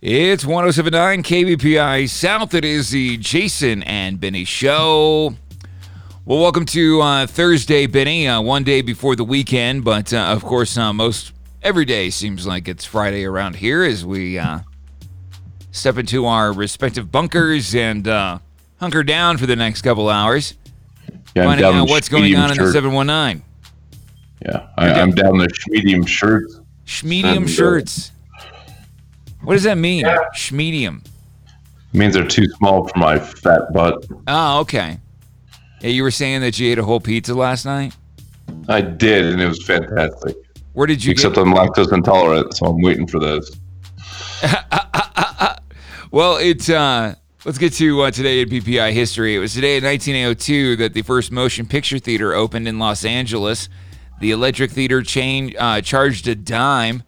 It's 1079 KBPI South. It is the Jason and Benny Show. Well, welcome to uh, Thursday, Benny, uh, one day before the weekend. But uh, of course, uh, most every day seems like it's Friday around here as we uh, step into our respective bunkers and uh, hunker down for the next couple hours. Yeah, finding out what's going on in the 719. Yeah, I, I'm down the medium shirts. Schmedium shirts. What does that mean? Schmedium. means they're too small for my fat butt. Oh, okay. Yeah, you were saying that you ate a whole pizza last night. I did, and it was fantastic. Where did you Except get? I'm lactose intolerant, so I'm waiting for this. Well, it's uh, let's get to uh, today in PPI history. It was today in 1902 that the first motion picture theater opened in Los Angeles. The Electric Theater chain uh, charged a dime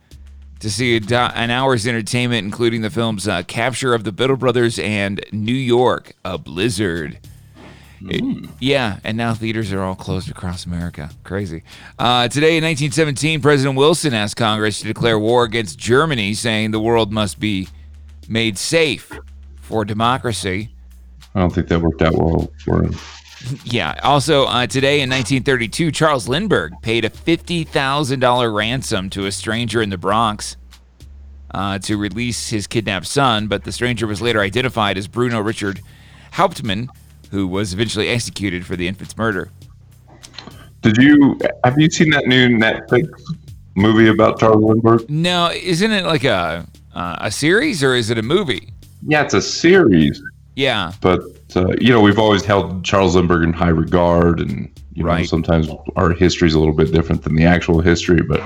to see an hour's entertainment, including the films uh, Capture of the Biddle Brothers and New York, A Blizzard. It- yeah, and now theaters are all closed across America. Crazy. Uh, today in 1917, President Wilson asked Congress to declare war against Germany, saying the world must be made safe for democracy. I don't think that worked out well for him. Yeah. Also, uh, today in 1932, Charles Lindbergh paid a $50,000 ransom to a stranger in the Bronx uh, to release his kidnapped son, but the stranger was later identified as Bruno Richard Hauptmann, who was eventually executed for the infant's murder. Did you have you seen that new Netflix movie about Charles Lindbergh? No, isn't it like a uh, a series or is it a movie? Yeah, it's a series, Yeah. but uh, you know we've always held Charles Lindbergh in high regard, and you know sometimes our history is a little bit different than the actual history, but.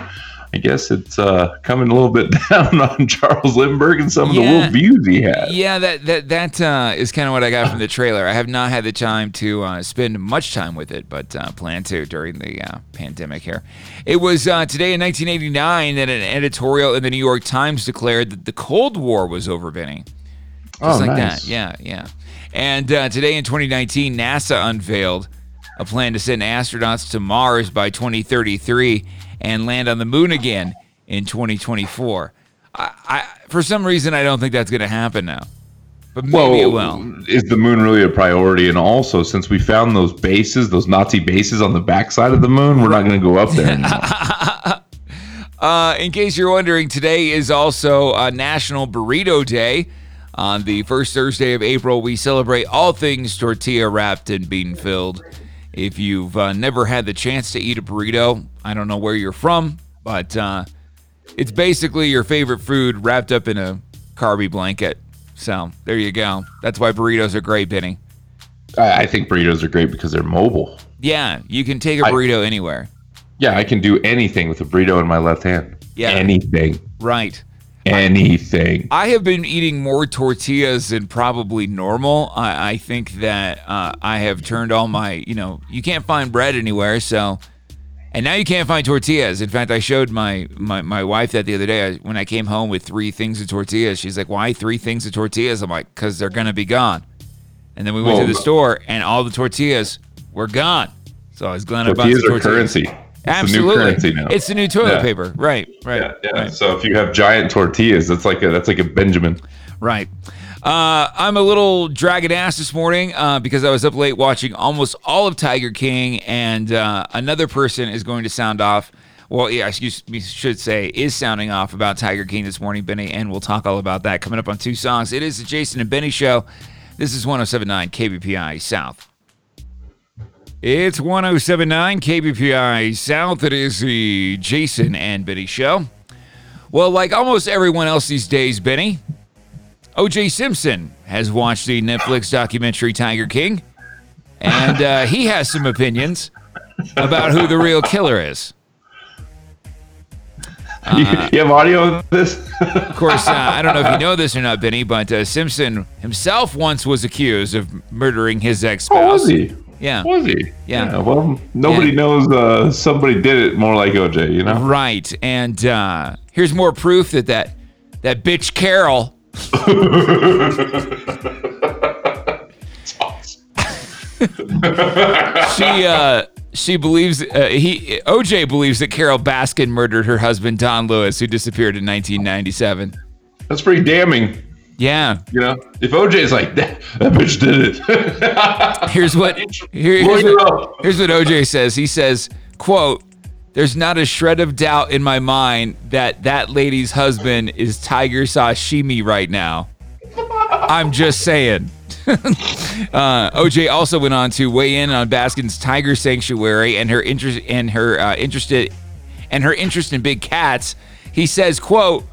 I guess it's uh, coming a little bit down on Charles Lindbergh and some of the Yeah. world views he had. Yeah, that that that uh, is kind of what I got from the trailer. I have not had the time to uh, spend much time with it, but uh, plan to during the uh, pandemic here. It was uh, today in 1989 that an editorial in the New York Times declared that the Cold War was over, Vinny. Just Oh, like nice. that. Yeah, yeah. And uh, today in 2019, NASA unveiled a plan to send astronauts to Mars by 2033 and land on the moon again in 2024. I, I for some reason I don't think that's going to happen now, but maybe it will. is the moon really a priority? And also, since we found those bases, those Nazi bases on the backside of the moon, we're not going to go up there anymore. Uh, in case you're wondering, today is also uh, National Burrito Day. On the first Thursday of April, we celebrate all things tortilla wrapped and bean filled. If you've uh, never had the chance to eat a burrito, I don't know where you're from, but uh, it's basically your favorite food wrapped up in a carby blanket. So there you go. That's why burritos are great, Benny. I, I think burritos are great because they're mobile. Yeah, you can take a burrito anywhere. Yeah, I can do anything with a burrito in my left hand. Yeah. Anything. Right. Anything. I have been eating more tortillas than probably normal. I, I think that uh, I have turned all my, you know, you can't find bread anywhere, so, and now you can't find tortillas. In fact, I showed my my, my wife that the other day I, when I came home with three things of tortillas. She's like, "Why three things of tortillas?" I'm like, "Cause they're gonna be gone." And then we went to the store, and all the tortillas were gone. So I was glad I bought Tortillas are currency. Absolutely, It's the new currency now. It's the new toilet Yeah. paper. Right, right, yeah, yeah. right. So if you have giant tortillas, that's like a that's like a Benjamin. Right. Uh, I'm a little dragging ass this morning uh, because I was up late watching almost all of Tiger King, and uh, another person is going to sound off. Well, yeah, excuse me, should say, is sounding off about Tiger King this morning, Benny, and we'll talk all about that coming up on two songs. It is the Jason and Benny Show. This is 1079 KBPI South. It's 1079 KBPI South. It is the Jason and Benny Show. Well, like almost everyone else these days, Benny, OJ Simpson has watched the Netflix documentary Tiger King, and uh, he has some opinions about who the real killer is. Uh-huh. you have audio of this? Of course, uh, I don't know if you know this or not, Benny, but uh, Simpson himself once was accused of murdering his ex oh, spouse. was he? Yeah. Was he? Yeah. well, nobody Yeah. knows uh, somebody did it more like OJ, you know? Right. And uh, here's more proof that that, that bitch Carol. she uh, she believes uh, he OJ believes that Carole Baskin murdered her husband Don Lewis, who disappeared in 1997. That's pretty damning. Yeah. You know, if OJ's like that, that bitch did it. Here's what here, here's, what here's what OJ says. He says, "quote There's not a shred of doubt in my mind that that lady's husband is Tiger Sashimi right now. I'm just saying." uh, OJ also went on to weigh in on Baskin's Tiger Sanctuary and her interest and her uh, interested and her interest in big cats. He says, "quote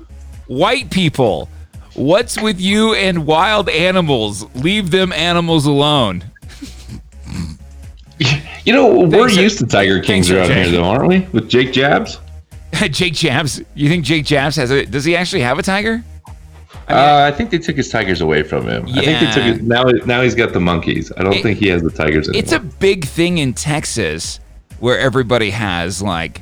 White people, what's with you and wild animals? Leave them animals alone." You know, we're Thanks, used to Tiger Kings around OJ. here, though, aren't we? With Jake Jabs. Jake Jabs. You think Jake Jabs has a? Does he actually have a tiger? uh, I think they took his tigers away from him. I think they took Yeah. it now. Now he's got the monkeys. I don't It- think he has the tigers anymore. It's a big thing in Texas where everybody has like,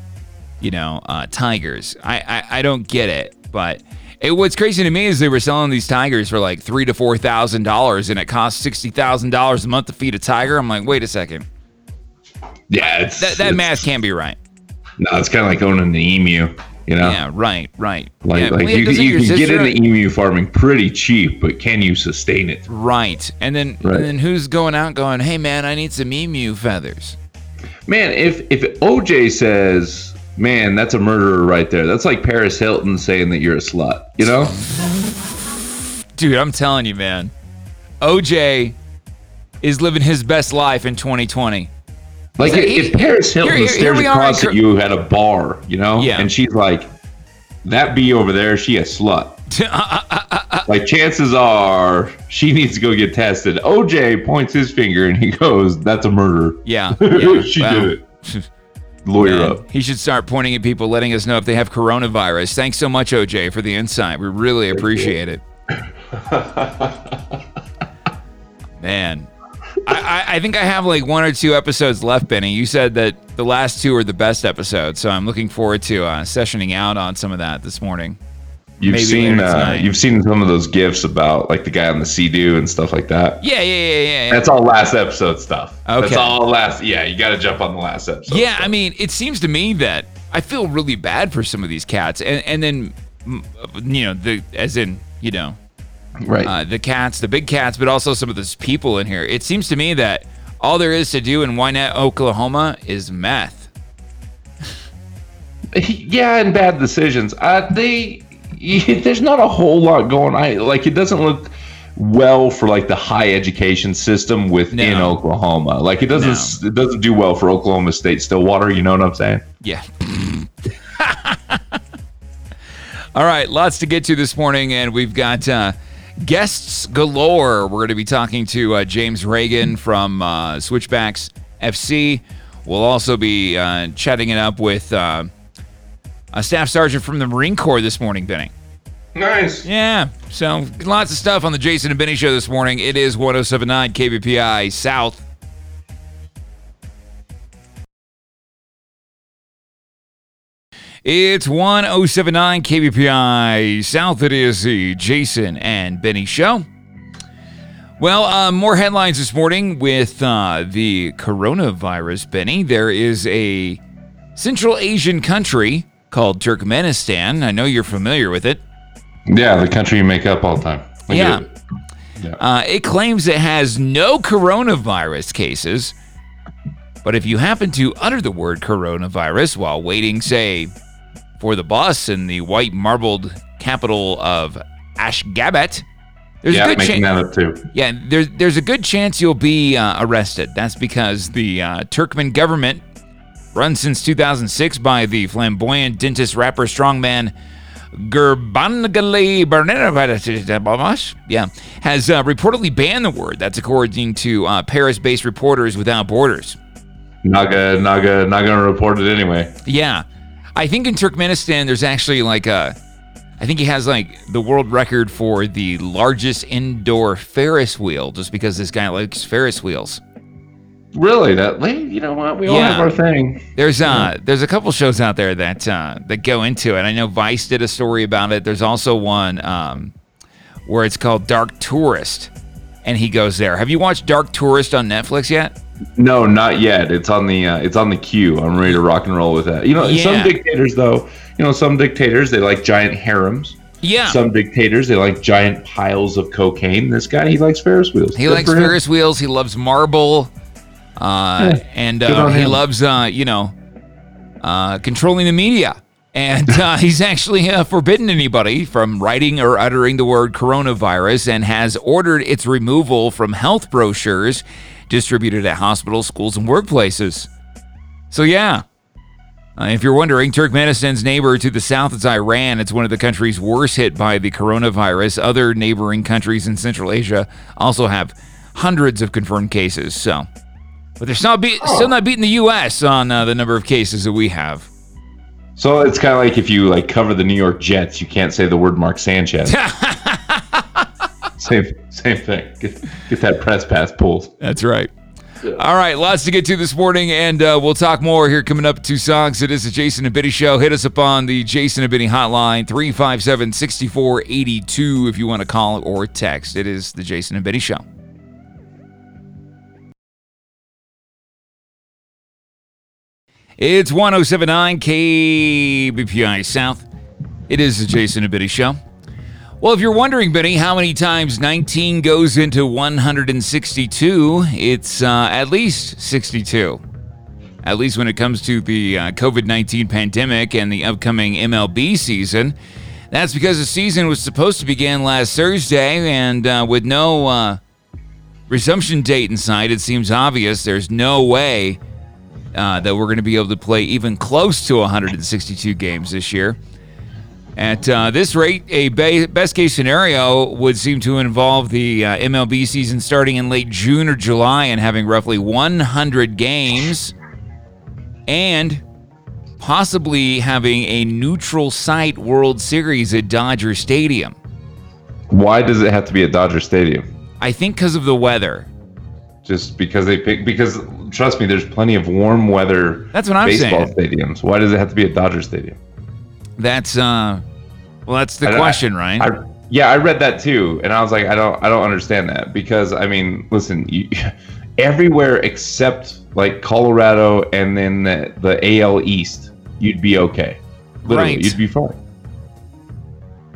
you know, uh, tigers. I, I I don't get it, but it, what's crazy to me is they were selling these tigers for like three to four thousand dollars, and it costs sixty thousand dollars a month to feed a tiger. I'm like, wait a second, yeah, it's, that that it's- math can't be right. No, it's kind of like owning an emu. You know, Yeah, right, right. like yeah, like well, you, you can get into emu farming pretty cheap, but can you sustain it? Right, and then Right. and then who's going out going, hey man, I need some emu feathers. Man, if if OJ says, "Man, that's a murderer right there," that's like Paris Hilton saying that you're a slut. You know? Dude, I'm telling you, man. OJ is living his best life in 2020. Like Like, if, he- Paris Hilton here- here stares across at you at a bar, you know, Yeah. and she's like, "That bee over there, she a slut." like chances are she needs to go get tested. OJ points his finger and he goes, "That's a murder." Yeah. yeah, she did it. Lawyer up. He should start pointing at people, letting us know if they have coronavirus. Thanks so much, OJ, for the insight. We really appreciate it. Man, I, I, I think I have like one or two episodes left, Benny. You said that the last two are the best episodes, so I'm looking forward to uh, sessioning out on some of that this morning. You've seen uh, you've seen some of those gifs about like the guy on the sea-doo and stuff like that. Yeah, yeah, yeah, yeah. yeah. That's all last episode stuff. Okay. That's all last. Yeah, you got to jump on the last episode. Yeah, I mean, it seems to me that I feel really bad for some of these cats, and and then you know the as in you know right. uh, the cats, the big cats, but also some of those people in here. It seems to me that all there is to do in Wynnewood, Oklahoma, is meth. yeah, and bad decisions. Uh, they there's not a whole lot going. I like it doesn't look well for like the high education system within No. Oklahoma. Like it doesn't it doesn't do well for Oklahoma State Stillwater. You know what I'm saying? Yeah. all right, lots to get to this morning, and we've got uh, guests galore. We're going to be talking to uh, James Reagan from uh, Switchbacks FC. We'll also be uh, chatting it up with uh, a staff sergeant from the Marine Corps this morning, Benny. Nice. Yeah, so lots of stuff on the Jason and Benny show this morning. It is 1079 KBPI South. It's 1079 KBPI South. It is the Jason and Benny show. Well, uh, more headlines this morning with uh, the coronavirus, Benny. There is a Central Asian country called Turkmenistan. I know you're familiar with it. Yeah, the country you make up all the time. I Yeah. it. Yeah. Uh, it claims it has no coronavirus cases, but if you happen to utter the word coronavirus while waiting, say, for the bus in the white marbled capital of Ashgabat, there's yeah, a good chance. that up too. Yeah, there's there's a good chance you'll be uh, arrested. That's because the uh, Turkmen government, run since 2006 by the flamboyant dentist rapper strongman Gurbanguly Bernardovich, yeah, has uh, reportedly banned the word. That's according to uh, Paris-based Reporters Without Borders. Naga, Naga, not gonna report it anyway. Yeah, I think in Turkmenistan there's actually like a, I think he has like the world record for the largest indoor Ferris wheel, just because this guy likes Ferris wheels. Really? That? You know what? We all Yeah. have our thing. There's uh there's a couple shows out there that uh that go into it. I know Vice did a story about it. There's also one um where it's called Dark Tourist and he goes there. Have you watched Dark Tourist on Netflix yet? No, not yet. It's on the uh, it's on the queue. I'm ready to rock and roll with that. You know, Yeah. some dictators though, you know, some dictators they like giant harems. Yeah. Some dictators they like giant piles of cocaine. This guy he likes Ferris wheels. He Good likes for him. Ferris wheels. He loves marble, uh, Yeah, and uh, he him. loves uh, you know uh, controlling the media. And uh, he's actually uh, forbidden anybody from writing or uttering the word coronavirus, and has ordered its removal from health brochures distributed at hospitals, schools, and workplaces. So yeah. Uh, if you're wondering, Turkmenistan's neighbor to the south is Iran. It's one of the countries worst hit by the coronavirus. Other neighboring countries in Central Asia also have hundreds of confirmed cases. So, but they're still, be- still not beating the U.S. on uh, the number of cases that we have. So it's kind of like if you like cover the New York Jets, you can't say the word Mark Sanchez. same same thing. Get, get that press pass pulled. That's right. All right, lots to get to this morning, and uh, we'll talk more here coming up two songs. It is the Jason and Benny Show. Hit us up on the Jason and Benny hotline, 357 6482, if you want to call or text. It is the Jason and Benny Show. It's 1079 KBPI South. It is the Jason and Benny Show. Well, if you're wondering, Benny, how many times 19 goes into 162, it's uh, at least 62. At least when it comes to the uh, COVID 19 pandemic and the upcoming MLB season. That's because the season was supposed to begin last Thursday, and uh, with no uh, resumption date in sight, it seems obvious there's no way uh, that we're going to be able to play even close to 162 games this year. At uh, this rate, a ba- best case scenario would seem to involve the uh, MLB season starting in late June or July and having roughly 100 games and possibly having a neutral site World Series at Dodger Stadium. Why does it have to be at Dodger Stadium? I think because of the weather. Just because they pick? Because trust me, there's plenty of warm weather That's what I'm baseball saying. stadiums. Why does it have to be a Dodger Stadium? That's uh, well, that's the I- question, right? I, yeah, I read that too, and I was like, I don't, I don't understand that because I mean, listen, you, everywhere except like Colorado and then the, the AL East, you'd be okay. Literally, Right. you'd be fine.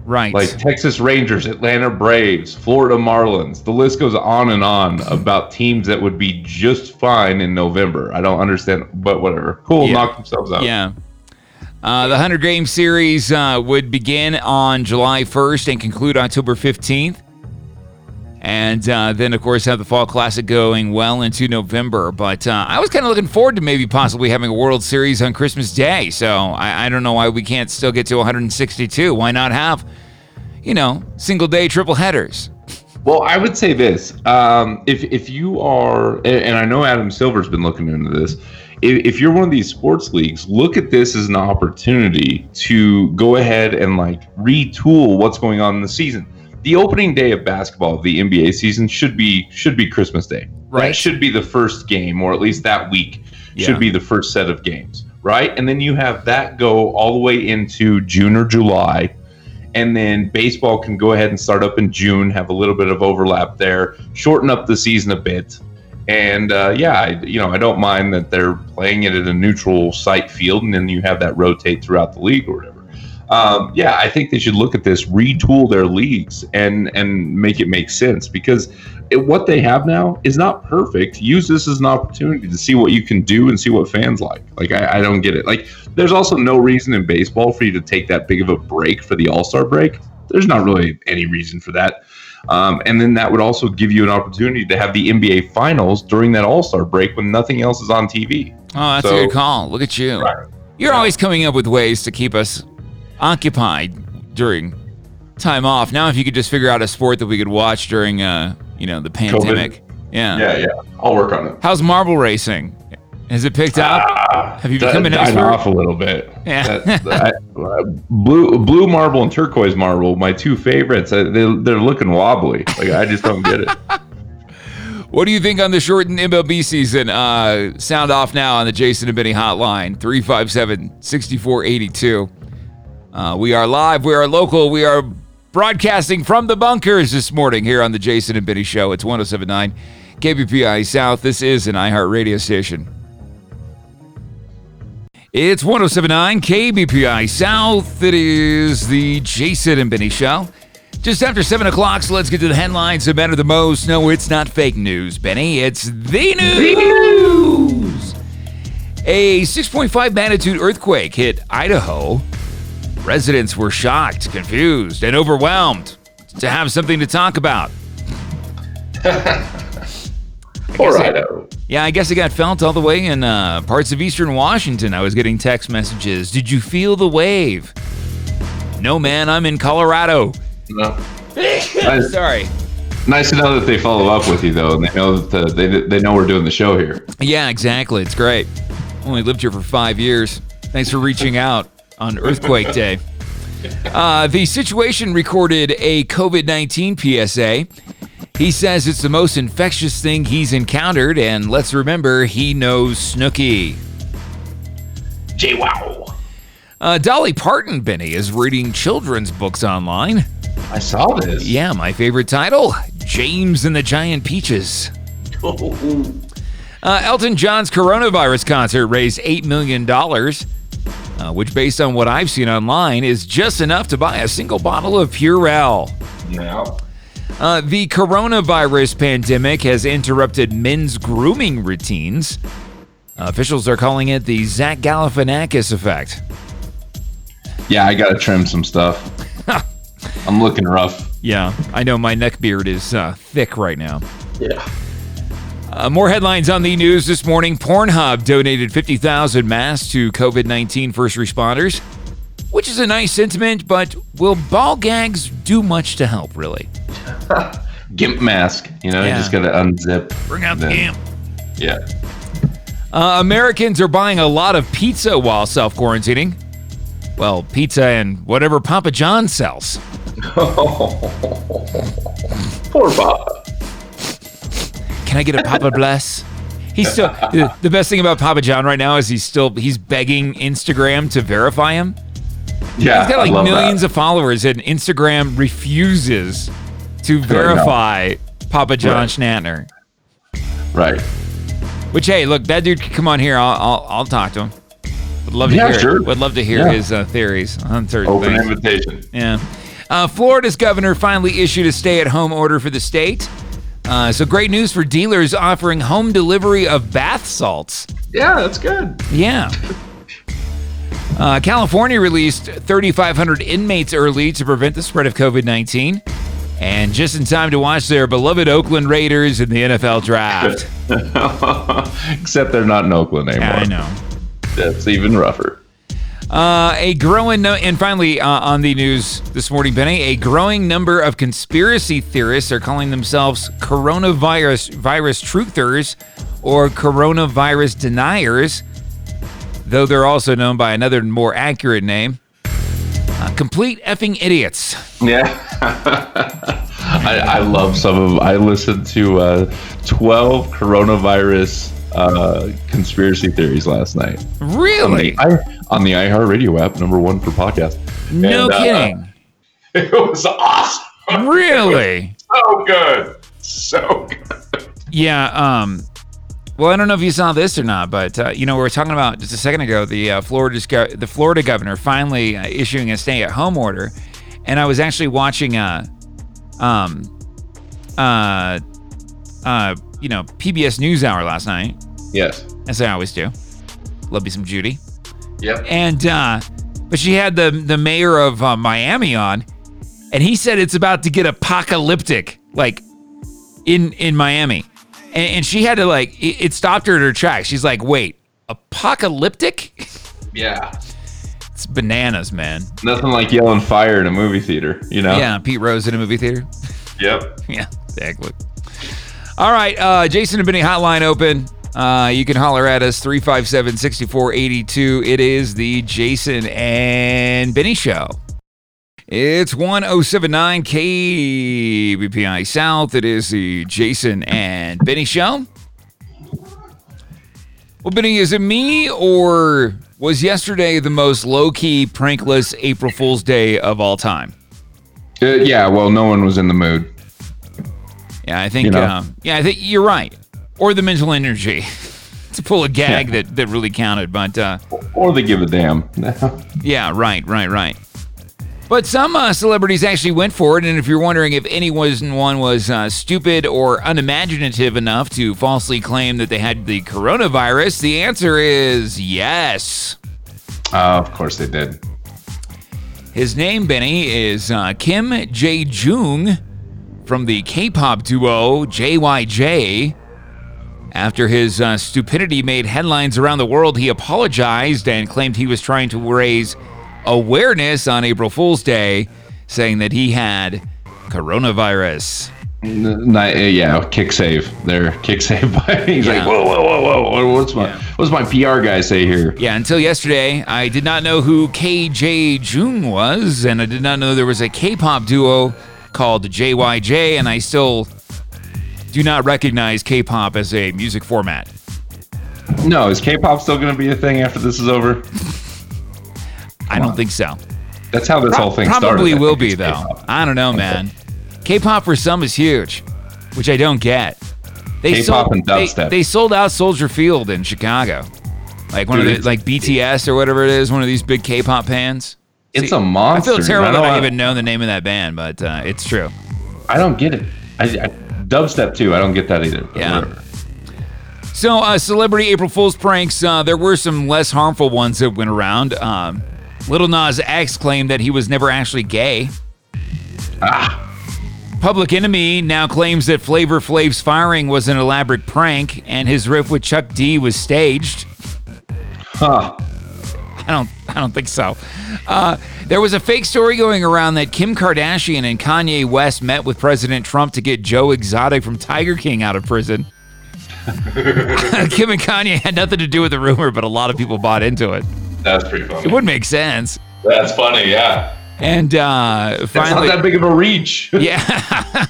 Right. Like Texas Rangers, Atlanta Braves, Florida Marlins. The list goes on and on about teams that would be just fine in November. I don't understand, but whatever. Cool, Yeah. knock themselves out. Yeah. Uh, the 100 game series uh, would begin on July 1st and conclude October 15th. And uh, then, of course, have the Fall Classic going well into November. But uh, I was kind of looking forward to maybe possibly having a World Series on Christmas Day. So I, I don't know why we can't still get to 162. Why not have, you know, single day triple headers? Well, I would say this: um, if if you are, and, I know Adam Silver's been looking into this, if, if you're one of these sports leagues, look at this as an opportunity to go ahead and like retool what's going on in the season. The opening day of basketball the NBA season should be should be Christmas Day. Right. That should be the first game, or at least that week Yeah. should be the first set of games, right? And then you have that go all the way into June or July and then baseball can go ahead and start up in June, have a little bit of overlap there, shorten up the season a bit. And uh, yeah, I, you know, I don't mind that they're playing it at a neutral site field, and then you have that rotate throughout the league or whatever. Um, yeah, I think they should look at this, retool their leagues, and and make it make sense because it, what they have now is not perfect. Use this as an opportunity to see what you can do and see what fans like. Like I, I don't get it. Like there's also no reason in baseball for you to take that big of a break for the All Star break. There's not really any reason for that. Um, and then that would also give you an opportunity to have the NBA Finals during that All Star break when nothing else is on TV. Oh, that's So- a good call. Look at you. Right. You're always coming up with ways to keep us occupied during time off. Now, if you could just figure out a sport that we could watch during, uh, you know, the pandemic. Yeah. Yeah, yeah. I'll work on it. How's marble racing? Has it picked up? Ah, Have you become an expert? off a little bit. Yeah. That- that- uh, blue, blue marble and turquoise marble, my two favorites. uh, They, they're looking wobbly. Like I just don't get it. What do you think on the shortened MLB season? Uh, sound off now on the Jason and Benny hotline, 357 6482. Uh, we are live, we are local, we are broadcasting from the bunkers this morning here on the Jason and Benny Show. It's 1079 KBPI South. This is an iHeart radio station. It's 1079 KBPI South. It is the Jason and Benny Show. Just after 7 o'clock, so let's get to the headlines that matter the most. No, it's not fake news, Benny. It's the news. A 6.5 magnitude earthquake hit Idaho. Residents were shocked, confused, and overwhelmed to have something to talk about. Poor Idaho. Yeah, I guess it got felt all the way in uh, parts of eastern Washington. I was getting text messages. Did you feel the wave? No, man, I'm in Colorado. No. Sorry. Nice to know that they follow up with you though, and they know that uh, they they know we're doing the show here. Yeah, exactly. It's great. Only lived here for five years. Thanks for reaching out on Earthquake Day. Uh, the situation recorded a COVID 19 PSA. He says it's the most infectious thing he's encountered, and let's remember, he knows Snooki. J Wow. Uh, Dolly Parton, Benny, is reading children's books online. I saw this. Yeah, my favorite title James and the Giant Peaches. Uh, Elton John's coronavirus concert raised $8 million, uh, which, based on what I've seen online, is just enough to buy a single bottle of Purell. Yeah. Uh, the coronavirus pandemic has interrupted men's grooming routines. Uh, officials are calling it the Zach Galifianakis effect. Yeah, I gotta trim some stuff. I'm looking rough. Yeah, I know my neck beard is uh, thick right now. Yeah. Uh, more headlines on the news this morning. Pornhub donated 50,000 masks to COVID 19 first responders, which is a nice sentiment, but will ball gags do much to help, really? Gimp mask. You know, Yeah. you just gotta unzip. Bring out the gimp. Yeah. Uh, Americans are buying a lot of pizza while self quarantining. Well, pizza and whatever Papa John sells. Poor Bob. Can I get a Papa Bless? He's still the, best thing about Papa John right now is he's still he's begging Instagram to verify him. Yeah. He's got like millions that. of followers, and Instagram refuses to verify Papa John Right. Schnatter. Right. Which, hey, look, that dude could come on here. I'll, I'll, I'll talk to him. Would love to Yeah, hear. sure. Would love to hear Yeah. his uh, theories on certain Open things. invitation. Yeah. Uh, Florida's governor finally issued a stay-at-home order for the state. Uh, so great news for dealers offering home delivery of bath salts. Yeah, that's good. Yeah. Uh, California released 3,500 inmates early to prevent the spread of COVID 19, and just in time to watch their beloved Oakland Raiders in the NFL draft. Except they're not in Oakland anymore. Yeah, I know. That's even rougher. Uh, a growing no- and finally uh, on the news this morning, Benny, a growing number of conspiracy theorists are calling themselves coronavirus virus truthers or coronavirus deniers, though they're also known by another more accurate name, uh, complete effing idiots. Yeah. I, I love some of them. I listened to uh, 12 coronavirus uh, conspiracy theories last night. Really? On the iHeartRadio app, number one for podcast. No And, uh, kidding. It was awesome. Really? So good. So good. Yeah. Um. Well, I don't know if you saw this or not, but uh, you know we were talking about just a second ago the uh, Florida's go- the Florida governor finally uh, issuing a stay-at-home order, and I was actually watching uh, um, uh, uh, you know PBS NewsHour last night, Yes. as I always do. Love me some Judy, Yep. and uh, but she had the the mayor of uh, Miami on, and he said it's about to get apocalyptic, like in in Miami, and, and she had to like it, it stopped her in her tracks. She's like, "Wait, apocalyptic? Yeah. it's bananas, man." Nothing like yelling fire in a movie theater, you know? Yeah, Pete Rose in a movie theater. Yep. yeah, exactly. All right, uh, Jason and Benny hotline open. Uh, you can holler at us 357 6482. It is the Jason and Benny Show. It's 1079 KBPI South. It is the Jason and Benny Show. Well, Benny, is it me or was yesterday the most low key, prankless April Fool's Day of all time? Uh, yeah, well, no one was in the mood. Yeah, I think. You know? um, yeah, I think you're right. Or the mental energy. to pull a gag that, that really counted. But uh, Or they give a damn. yeah, right, right, right. But some uh, celebrities actually went for it, and if you're wondering if anyone one was uh, stupid or unimaginative enough to falsely claim that they had the coronavirus, the answer is yes. Uh, of course they did. His name, Benny, is uh, Kim Jae-joong from the K-pop duo JYJ. After his uh, stupidity made headlines around the world, he apologized and claimed he was trying to raise awareness on April Fool's Day, saying that he had coronavirus. N- ni- yeah, kick save there. Kick save by he's Yeah. like, whoa, whoa, whoa, whoa. What's my what's my PR guy say here? Yeah, until yesterday, I did not know who KJ Jung was, and I did not know there was a K-pop duo called JYJ, and I still do not recognize K-pop as a music format. No, is K-pop still going to be a thing after this is over? I don't think so. That's how this whole thing started. Probably I will be though. K-pop. I don't know, man. K-pop for some is huge, which I don't get. They K-pop sold, and dubstep. They, sold out Soldier Field in Chicago, like one Dude, of the like BTS or whatever it is, one of these big K-pop bands. It's See, a monster. I feel terrible I that don't I even know the name of that band, but uh, it's true. I don't get it. I, I, dubstep too. I don't get that either. Yeah. whatever. So, uh, celebrity April Fool's pranks. Uh, there were some less harmful ones that went around. Um, Lil Nas X claimed that he was never actually gay. Ah, Public Enemy now claims that Flavor Flav's firing was an elaborate prank, and his riff with Chuck D was staged. huh. I don't, I don't think so. Uh, there was a fake story going around that Kim Kardashian and Kanye West met with President Trump to get Joe Exotic from Tiger King out of prison. Kim and Kanye had nothing to do with the rumor, but a lot of people bought into it. That's pretty funny. It would make sense. That's funny. Yeah. And uh, It's finally, not that big of a reach. yeah.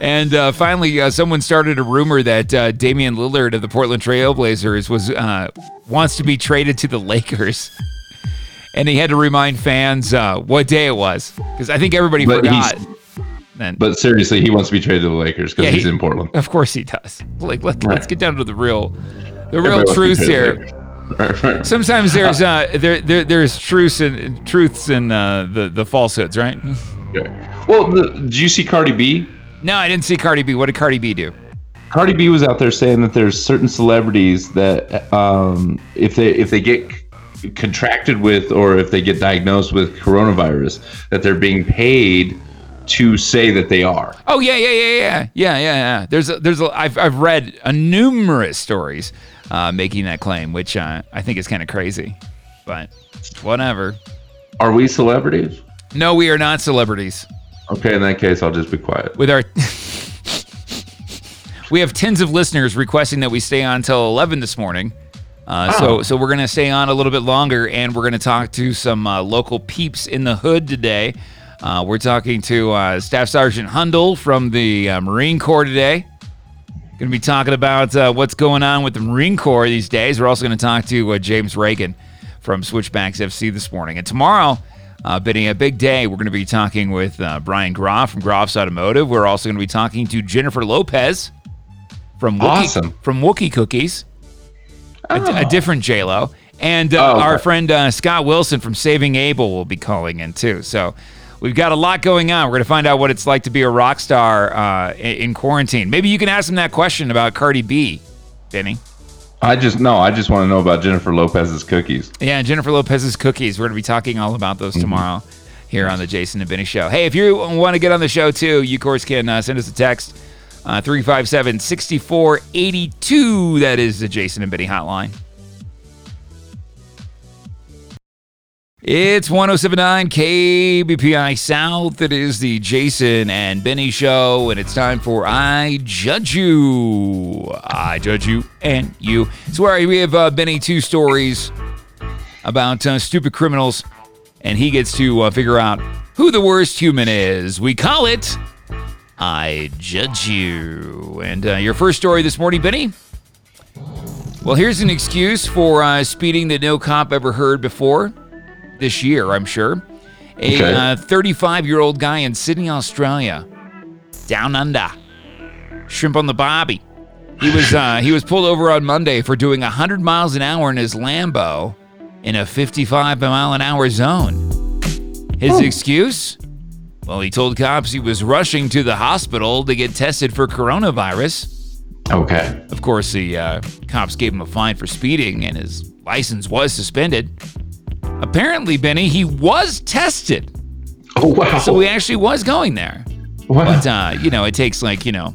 And uh, finally, uh, someone started a rumor that uh, Damian Lillard of the Portland Trailblazers was uh, wants to be traded to the Lakers. And he had to remind fans uh, what day it was because I think everybody But forgot. And But seriously, he wants to be traded to the Lakers because Yeah, he's he- in Portland. of course he does. Like let, let's Right. get down to the real, the real Everybody wants to be truth traded to the here. Right, right. Sometimes there's uh there, there there's truths and truths and uh, the the falsehoods, right? Okay. Well, the, did you see Cardi B? No, I didn't see Cardi B. What did Cardi B do? Cardi B was out there saying that there's certain celebrities that um, if they if they get c- contracted with or if they get diagnosed with coronavirus, that they're being paid to say that they are. Oh yeah, yeah, yeah, yeah, yeah, yeah, yeah. There's a, there's a, I've I've read a numerous stories uh, making that claim, which uh, I think is kind of crazy, but whatever. Are we celebrities? No, we are not celebrities. Okay, in that case, I'll just be quiet. With our, we have tens of listeners requesting that we stay on until eleven this morning. Uh, So Oh. so we're gonna stay on a little bit longer, and we're gonna talk to some uh, local peeps in the hood today. Uh, we're talking to uh, Staff Sergeant Hundle from the uh, Marine Corps today. Going to be talking about uh, what's going on with the Marine Corps these days. We're also going to talk to uh, James Reagan from Switchbacks FC this morning. And tomorrow, uh, bidding a big day, we're going to be talking with uh, Brian Groff from Groff's Automotive. We're also going to be talking to Jennifer Lopez from Wookie, Awesome. from Wookie Cookies, a, a Oh. different J Lo, and uh, Oh, our friend uh, Scott Wilson from Saving Abel will be calling in too. So. We've got a lot going on. We're going to find out what it's like to be a rock star uh, in, in quarantine. Maybe you can ask him that question about Cardi B, Benny. I just no, I just want to know about Jennifer Lopez's cookies. Yeah, Jennifer Lopez's cookies. We're going to be talking all about those tomorrow here on the Jason and Benny Show. Hey, if you want to get on the show too, you of course can uh, send us a text uh, 357 6482. That is the Jason and Benny hotline. It's 1079 KBPI South. It is the Jason and Benny Show, and it's time for I Judge You. I Judge You and You. It's where we have uh, Benny two stories about uh, stupid criminals, and he gets to uh, figure out who the worst human is. We call it I Judge You. And uh, your first story this morning, Benny? Well, here's an excuse for uh, speeding that no cop ever heard before this year, I'm sure. A Okay. 35 year old guy in Sydney, Australia, down under, shrimp on the barbie, He was uh, he was pulled over on Monday for doing 100 miles an hour in his Lambo in a 55 mile an hour zone. His excuse? Well, he told cops he was rushing to the hospital to get tested for coronavirus. Okay. Of course, the uh, cops gave him a fine for speeding, and his license was suspended. Apparently, Benny, he was tested, Oh wow. so he actually was going there. wow. But uh, you know, it takes like you know,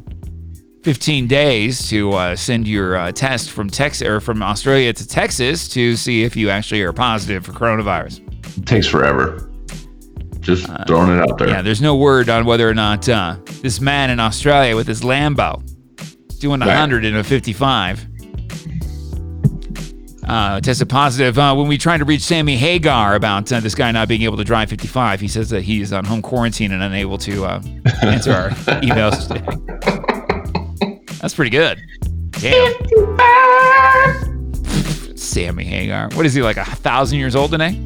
15 days to uh, send your uh, test from Texas or from Australia to Texas to see if you actually are positive for coronavirus. it takes forever. Just throwing it out there. Uh, Yeah, there's no word on whether or not uh, this man in Australia with his Lambo doing Right. 100 in a 55 uh, tested positive. Uh, when we tried to reach Sammy Hagar about uh, this guy not being able to drive 55, he says that he's on home quarantine and unable to uh, answer our emails today. That's pretty good. Damn. Sammy Hagar. What is he, like a thousand years old today?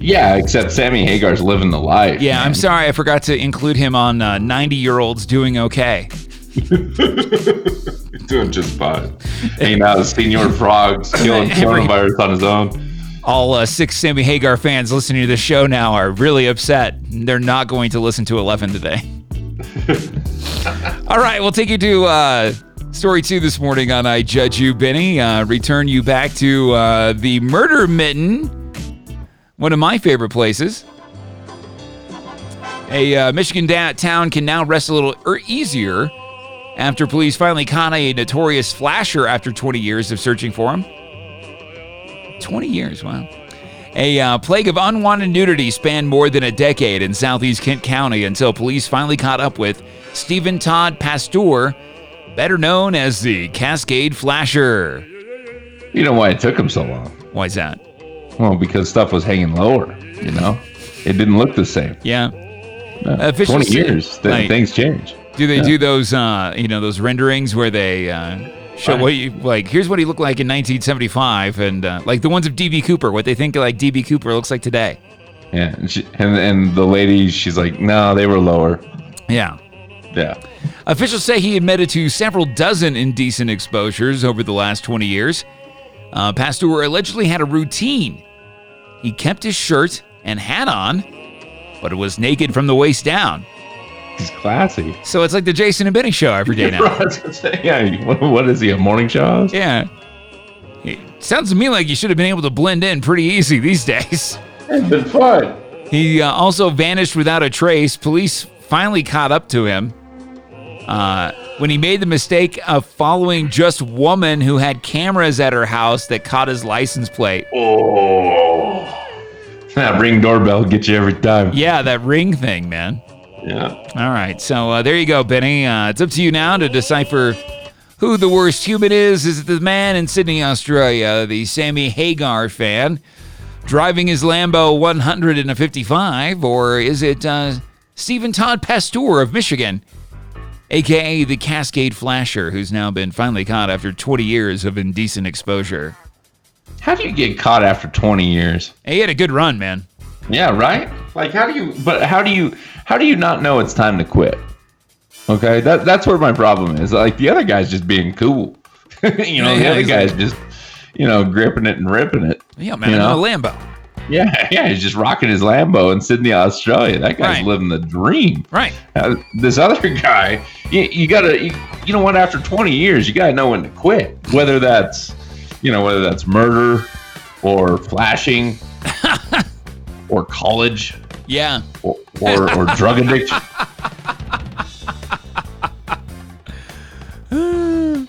Yeah, except Sammy Hagar's living the life. Yeah, I'm sorry, I forgot to include him on 90 year olds doing okay. doing just fine. Hanging out with Senior Frogs, killing coronavirus on his own. All uh, six Sammy Hagar fans listening to the show now are really upset. They're not going to listen to 11 today. All right, we'll take you to uh, story two this morning on I Judge You, Benny. Uh, return you back to uh, the Murder Mitten, one of my favorite places. A uh, Michigan da- town can now rest a little er- easier after police finally caught a notorious flasher after 20 years of searching for him. 20 years, wow. A uh, plague of unwanted nudity spanned more than a decade in southeast Kent County until police finally caught up with Stephen Todd Pasteur, better known as the Cascade Flasher. You know why it took him so long? Why's that? Well, because stuff was hanging lower. You know, it didn't look the same. Yeah. No, Twenty years, th- Right. things change. Do they Yeah. do those, uh, you know, those renderings where they uh, show Right. what you like? Here's what he looked like in 1975, and uh, like the ones of DB Cooper, what they think like DB Cooper looks like today. Yeah, and, she, and and the lady, she's like, no, they were lower. Yeah. Yeah. Officials say he admitted to several dozen indecent exposures over the last 20 years. Uh, Pasteur allegedly had a routine. He kept his shirt and hat on, but it was naked from the waist down. He's classy. So it's like the Jason and Benny show every day now. yeah. What, what is he? A morning show? host? Yeah. It sounds to me like you should have been able to blend in pretty easy these days. It's been fun. He uh, also vanished without a trace. Police finally caught up to him uh, when he made the mistake of following just woman who had cameras at her house that caught his license plate. Oh. That ring doorbell gets you every time. Yeah, that ring thing, man. Yeah. All right, so uh, there you go, Benny. Uh, it's up to you now to decipher who the worst human is. Is it the man in Sydney, Australia, the Sammy Hagar fan, driving his Lambo 155, or is it uh, Stephen Todd Pasteur of Michigan, aka the Cascade Flasher, who's now been finally caught after 20 years of indecent exposure? How do you get caught after 20 years? Hey, he had a good run, man. Yeah, right? Like how do you but how do you how do you not know it's time to quit? Okay? That that's where my problem is. Like the other guy's just being cool. you know, Yeah, the other guy's like- just you know, gripping it and ripping it. Yeah, man, You know? a Lambo. Yeah, yeah, he's just rocking his Lambo in Sydney, Australia. That guy's Right. living the dream. Right. Uh, this other guy, you, you gotta, you, you know what? After 20 years, you gotta know when to quit. Whether that's, you know, whether that's murder, or flashing, or college, Yeah. or or, or drug addiction.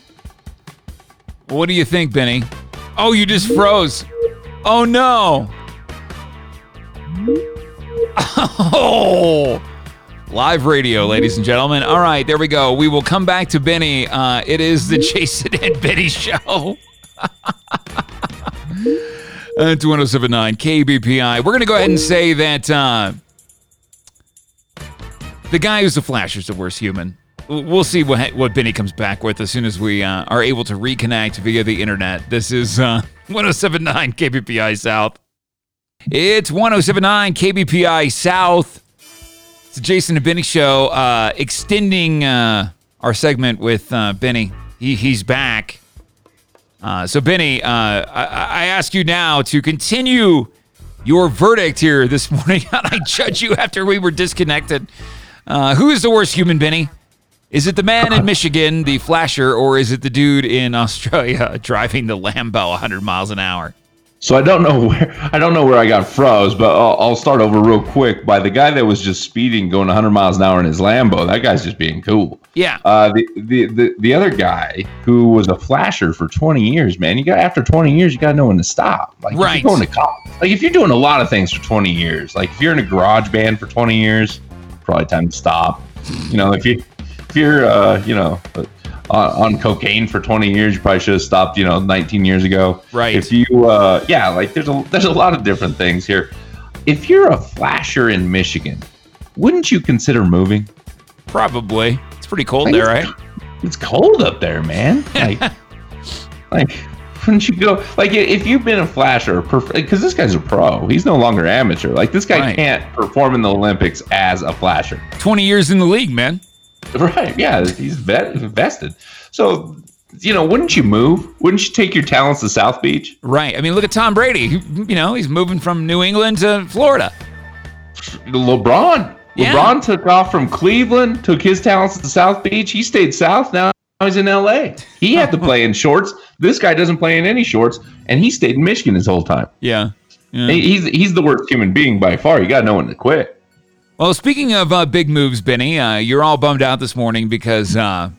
What do you think, Benny? Oh, you just froze. Oh no. Oh. Live radio, ladies and gentlemen. All right, there we go. We will come back to Benny. Uh, it is the Jason and Benny show. It's 1079 KBPI. We're going to go ahead and say that uh, the guy who's the Flasher's the worst human. We'll we'll see what what Benny comes back with as soon as we uh, are able to reconnect via the internet. This is uh, 1079 KBPI South. It's 1079 KBPI South. It's the Jason and Benny show, uh, extending uh, our segment with uh, Benny he, he's back. Uh, so, Benny, uh, I, I ask you now to continue your verdict here this morning. I judge you after we were disconnected. Uh, who is the worst human, Benny? Is it the man in Michigan, the flasher, or is it the dude in Australia driving the Lambo 100 miles an hour? So I don't know where I don't know where I got froze, but I'll, I'll, start over real quick by the guy that was just speeding, going 100 miles an hour in his Lambo. That guy's just being cool. Yeah. Uh, the, the the the other guy who was a flasher for 20 years, man. You got after 20 years, you got to know when to stop. Like right. if you're going to college, like if you're doing a lot of things for 20 years, like if you're in a garage band for 20 years, probably time to stop. You know, if you if you're uh, you know on, on, cocaine for 20 years, you probably should have stopped, you know, 19 years ago. Right. If you, uh, yeah, like there's a there's a lot of different things here. If you're a flasher in Michigan, wouldn't you consider moving? Probably. It's pretty cold like there, right? It's cold up there, man. Like, like wouldn't you go? Like, if you've been a flasher, because this guy's a pro, he's no longer amateur. Like, this guy right. can't perform in the Olympics as a flasher. 20 years in the league, man. Right. Yeah. He's vet- invested. So, you know, wouldn't you move? Wouldn't you take your talents to South Beach? Right. I mean, look at Tom Brady. You know, he's moving from New England to Florida. LeBron. Yeah. LeBron took off from Cleveland, took his talents to South Beach. He stayed south. Now he's in LA. He had to play in shorts. This guy doesn't play in any shorts, and he stayed in Michigan his whole time. Yeah. yeah. He's he's the worst human being by far. You got no one to quit. Well, speaking of uh, big moves, Benny, uh, you're all bummed out this morning because uh,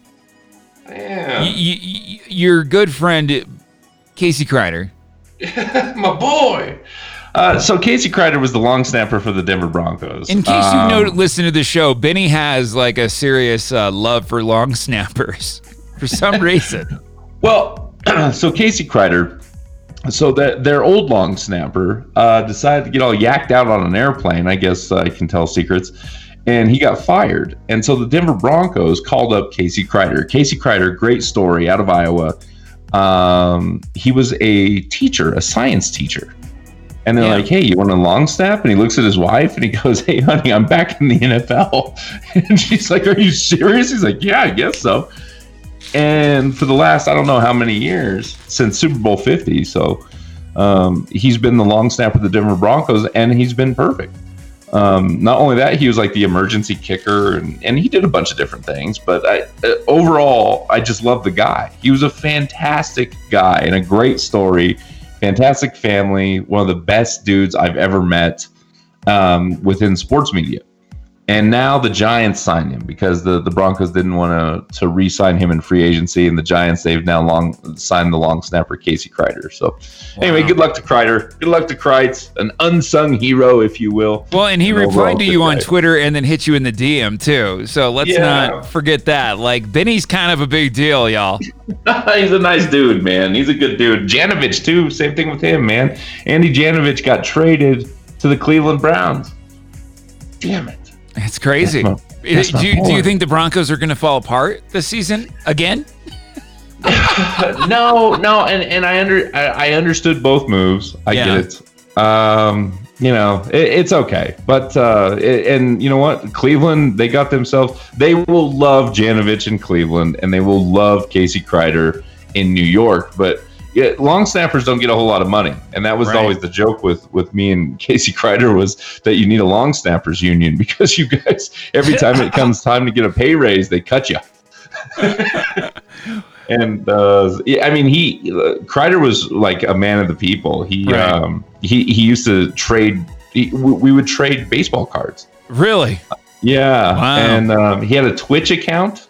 yeah. y- y- your good friend Casey Kreiter, my boy. Uh, so Casey Kreiter was the long snapper for the Denver Broncos. In case um, you know, listen to the show, Benny has like a serious uh, love for long snappers for some reason. well, so Casey Kreiter so that their old long snapper uh, decided to get all yacked out on an airplane. I guess I can tell secrets, and he got fired. And so the Denver Broncos called up Casey Kreiter. Casey Kreiter, great story out of Iowa. Um, he was a teacher, a science teacher. And they're yeah. like, "Hey, you want a long snap?" And he looks at his wife and he goes, "Hey, honey, I'm back in the NFL." And she's like, "Are you serious?" He's like, "Yeah, I guess so." And for the last I don't know how many years since Super Bowl 50. So um, he's been the long snapper of the Denver Broncos, and he's been perfect. Um, not only that, he was like the emergency kicker, and, and he did a bunch of different things. But I, uh, overall, I just love the guy. He was a fantastic guy and a great story, fantastic family, one of the best dudes I've ever met um, within sports media. And now the Giants signed him because the, the Broncos didn't want to to re-sign him in free agency, and the Giants they've now long signed the long snapper Casey Kreiter. So wow. anyway, good luck to Kreiter. Good luck to Kreitz, an unsung hero, if you will. Well, and he replied to you on Twitter and then hit you in the DM too. So let's yeah. not forget that. Like Benny's kind of a big deal, y'all. He's a nice dude, man. He's a good dude. Janovich too. Same thing with him, man. Andy Janovich got traded to the Cleveland Browns. Damn it. It's crazy. That's my, that's do, you, do you think the Broncos are going to fall apart this season again? no, no, and and I under I, I understood both moves. I yeah. get it. Um, you know, it, it's okay, but uh, it, and you know what, Cleveland they got themselves. They will love Janovich in Cleveland, and they will love Casey Kreiter in New York, but yeah, long snappers don't get a whole lot of money, and that was right. always the joke with with me and Casey Kreiter was that you need a long snappers union because you guys every time it comes time to get a pay raise, they cut you. and uh, I mean, he uh, Kreiter was like a man of the people. He right. um, he he used to trade. He, we would trade baseball cards. Really? Yeah. Wow. And um, he had a Twitch account.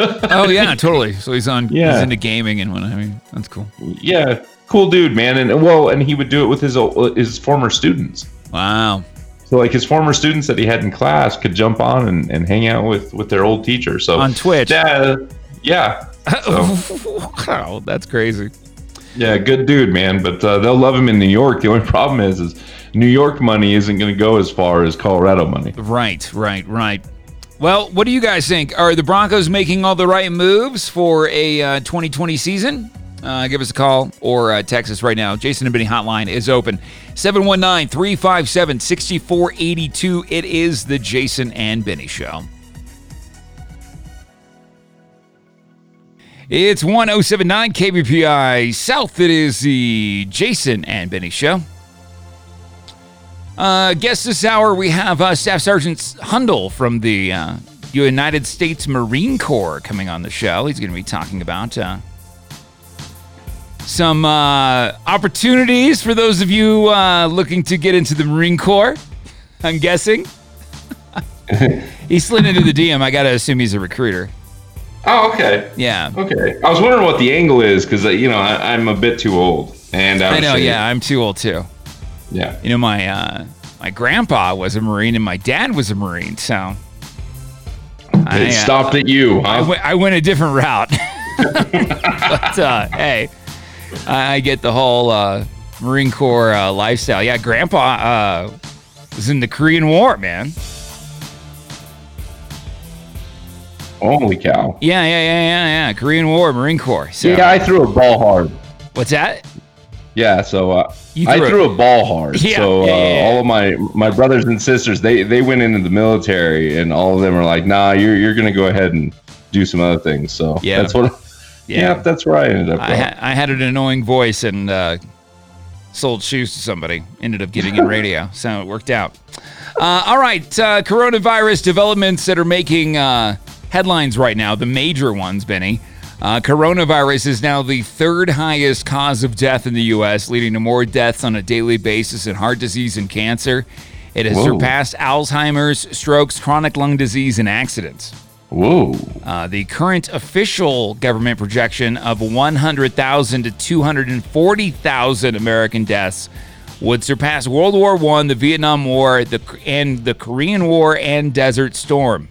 oh yeah, totally. So he's on. Yeah. He's into gaming and what I mean. That's cool. Yeah, cool dude, man. And well, and he would do it with his his former students. Wow. So like his former students that he had in class could jump on and, and hang out with with their old teacher. So on Twitch. Yeah. Yeah. So. wow, that's crazy. Yeah, good dude, man. But uh, they'll love him in New York. The only problem is, is New York money isn't going to go as far as Colorado money. Right, right, right. Well, what do you guys think? Are the Broncos making all the right moves for a uh, 2020 season? Uh, give us a call or uh, text us right now. Jason and Benny hotline is open 719 357 6482. It is the Jason and Benny Show. It's 1079 KBPI South. It is the Jason and Benny Show. Uh, guest this hour, we have uh, Staff Sergeant Hundle from the uh, United States Marine Corps coming on the show. He's going to be talking about uh, some uh, opportunities for those of you uh, looking to get into the Marine Corps. I'm guessing. he slid into the DM. I got to assume he's a recruiter. Oh, okay. Yeah. Okay. I was wondering what the angle is because you know I, am a bit too old, and I know. Yeah, I'm too old too. Yeah. You know my uh, my grandpa was a marine and my dad was a marine, so. It I, uh, stopped at you, huh? I, w- I went a different route. but uh, hey, I get the whole uh, Marine Corps uh, lifestyle. Yeah, Grandpa uh, was in the Korean War, man. Holy cow! Yeah, yeah, yeah, yeah, yeah. Korean War, Marine Corps. So. Yeah, I threw a ball hard. What's that? Yeah, so uh, threw I threw a, a ball hard. Yeah, so uh, yeah, yeah, all of my my brothers and sisters they they went into the military, and all of them are like, "Nah, you're you're gonna go ahead and do some other things." So yeah, that's what. Yeah, that's where I ended up. I, ha- I had an annoying voice and uh, sold shoes to somebody. Ended up getting in radio, so it worked out. Uh, all right, uh, coronavirus developments that are making uh, headlines right now, the major ones, Benny. Uh, coronavirus is now the third highest cause of death in the U.S., leading to more deaths on a daily basis in heart disease and cancer. It has Whoa. surpassed Alzheimer's, strokes, chronic lung disease, and accidents. Whoa. Uh, the current official government projection of 100,000 to 240,000 American deaths would surpass World War I, the Vietnam War, the, and the Korean War and Desert Storm.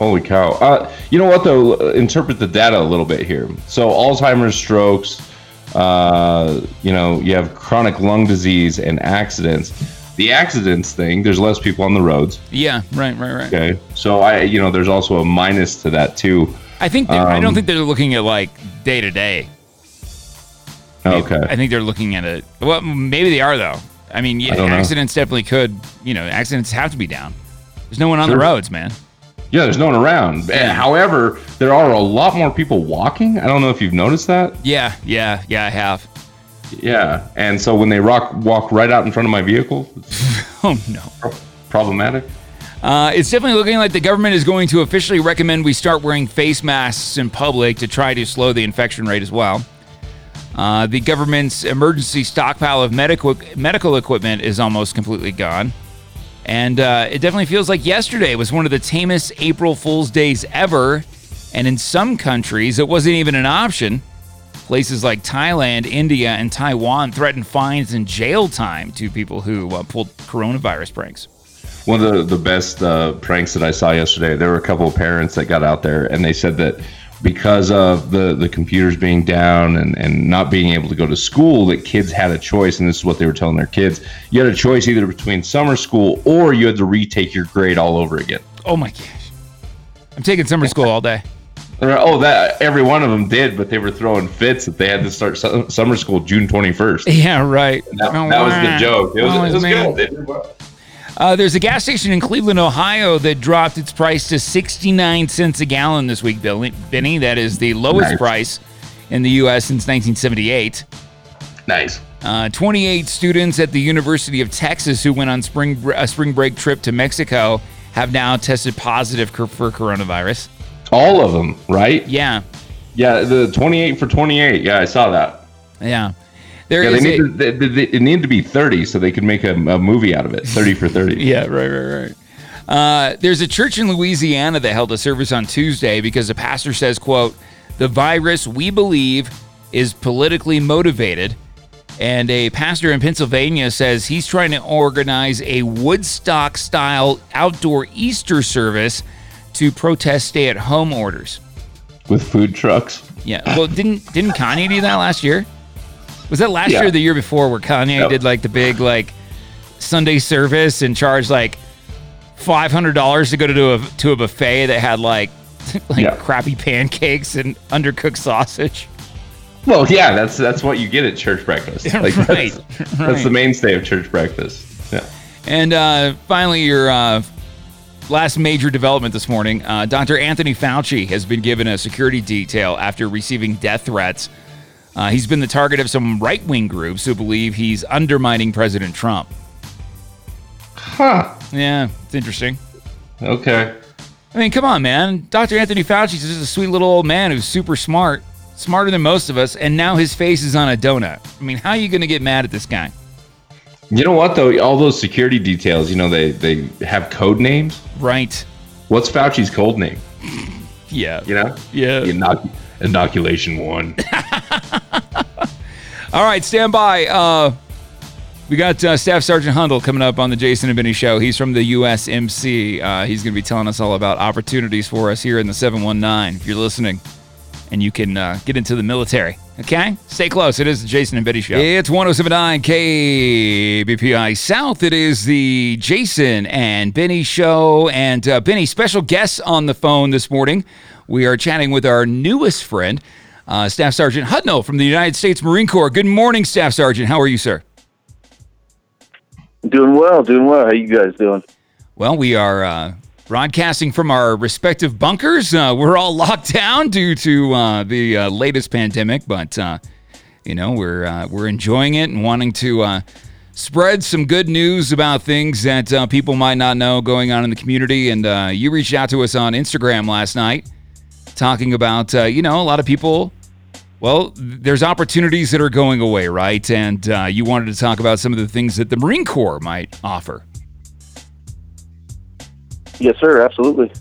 Holy cow. Uh, you know what, though? Interpret the data a little bit here. So, Alzheimer's, strokes, uh, you know, you have chronic lung disease and accidents. The accidents thing, there's less people on the roads. Yeah, right, right, right. Okay. So, I, you know, there's also a minus to that, too. I think, um, I don't um, think they're looking at like day to day. Okay. I think they're looking at it. Well, maybe they are, though. I mean, yeah, I accidents know. definitely could, you know, accidents have to be down. There's no one on sure. the roads, man. Yeah, there's no one around. Yeah. However, there are a lot more people walking. I don't know if you've noticed that. Yeah, yeah, yeah, I have. Yeah, and so when they rock walk right out in front of my vehicle, oh no, problematic. Uh, it's definitely looking like the government is going to officially recommend we start wearing face masks in public to try to slow the infection rate as well. Uh, the government's emergency stockpile of medical medical equipment is almost completely gone. And uh, it definitely feels like yesterday was one of the tamest April Fool's Days ever. And in some countries, it wasn't even an option. Places like Thailand, India, and Taiwan threatened fines and jail time to people who uh, pulled coronavirus pranks. One of the, the best uh, pranks that I saw yesterday, there were a couple of parents that got out there and they said that because of the, the computers being down and, and not being able to go to school, that kids had a choice, and this is what they were telling their kids. You had a choice either between summer school or you had to retake your grade all over again. Oh my gosh. I'm taking summer school all day. Oh, that every one of them did, but they were throwing fits that they had to start summer school June 21st. Yeah, right. That, oh, that was the joke. It was, oh, it was good. They did well. Uh, there's a gas station in Cleveland, Ohio that dropped its price to 69 cents a gallon this week, Benny. That is the lowest nice. price in the U.S. since 1978. Nice. Uh, 28 students at the University of Texas who went on spring a spring break trip to Mexico have now tested positive for coronavirus. All of them, right? Yeah. Yeah, the 28 for 28. Yeah, I saw that. Yeah. There yeah, they need, a, to, they, they, it needed to be 30 so they could make a, a movie out of it. 30 for 30. yeah, right, right, right. Uh, there's a church in Louisiana that held a service on Tuesday because the pastor says, quote, the virus we believe is politically motivated. And a pastor in Pennsylvania says he's trying to organize a Woodstock style outdoor Easter service to protest stay at home orders. With food trucks? Yeah. Well, didn't didn't Kanye do that last year? Was that last yeah. year or the year before where Kanye yep. did like the big like Sunday service and charged like five hundred dollars to go to a to a buffet that had like like yeah. crappy pancakes and undercooked sausage? Well, yeah, that's that's what you get at church breakfast. Like, right, that's, right. that's the mainstay of church breakfast. Yeah. And uh, finally, your uh, last major development this morning. Uh, Dr. Anthony Fauci has been given a security detail after receiving death threats. Uh, he's been the target of some right wing groups who believe he's undermining President Trump. Huh. Yeah, it's interesting. Okay. I mean, come on, man. Dr. Anthony Fauci is just a sweet little old man who's super smart, smarter than most of us, and now his face is on a donut. I mean, how are you going to get mad at this guy? You know what though? All those security details, you know, they they have code names. Right. What's Fauci's code name? Yeah. You know? Yeah. Inoc- inoculation one. All right, stand by. Uh, we got uh, Staff Sergeant Hundle coming up on the Jason and Benny Show. He's from the USMC. Uh, he's going to be telling us all about opportunities for us here in the 719. If you're listening, and you can uh, get into the military. Okay? Stay close. It is the Jason and Benny Show. It's 1079 KBPI South. It is the Jason and Benny Show. And uh, Benny, special guests on the phone this morning. We are chatting with our newest friend, uh, Staff Sergeant Hudnall from the United States Marine Corps. Good morning, Staff Sergeant. How are you, sir? Doing well, doing well. How are you guys doing? Well, we are uh, broadcasting from our respective bunkers. Uh, we're all locked down due to uh, the uh, latest pandemic, but uh, you know we're uh, we're enjoying it and wanting to uh, spread some good news about things that uh, people might not know going on in the community. And uh, you reached out to us on Instagram last night, talking about uh, you know a lot of people. Well, there's opportunities that are going away, right? And uh, you wanted to talk about some of the things that the Marine Corps might offer. Yes, sir. Absolutely.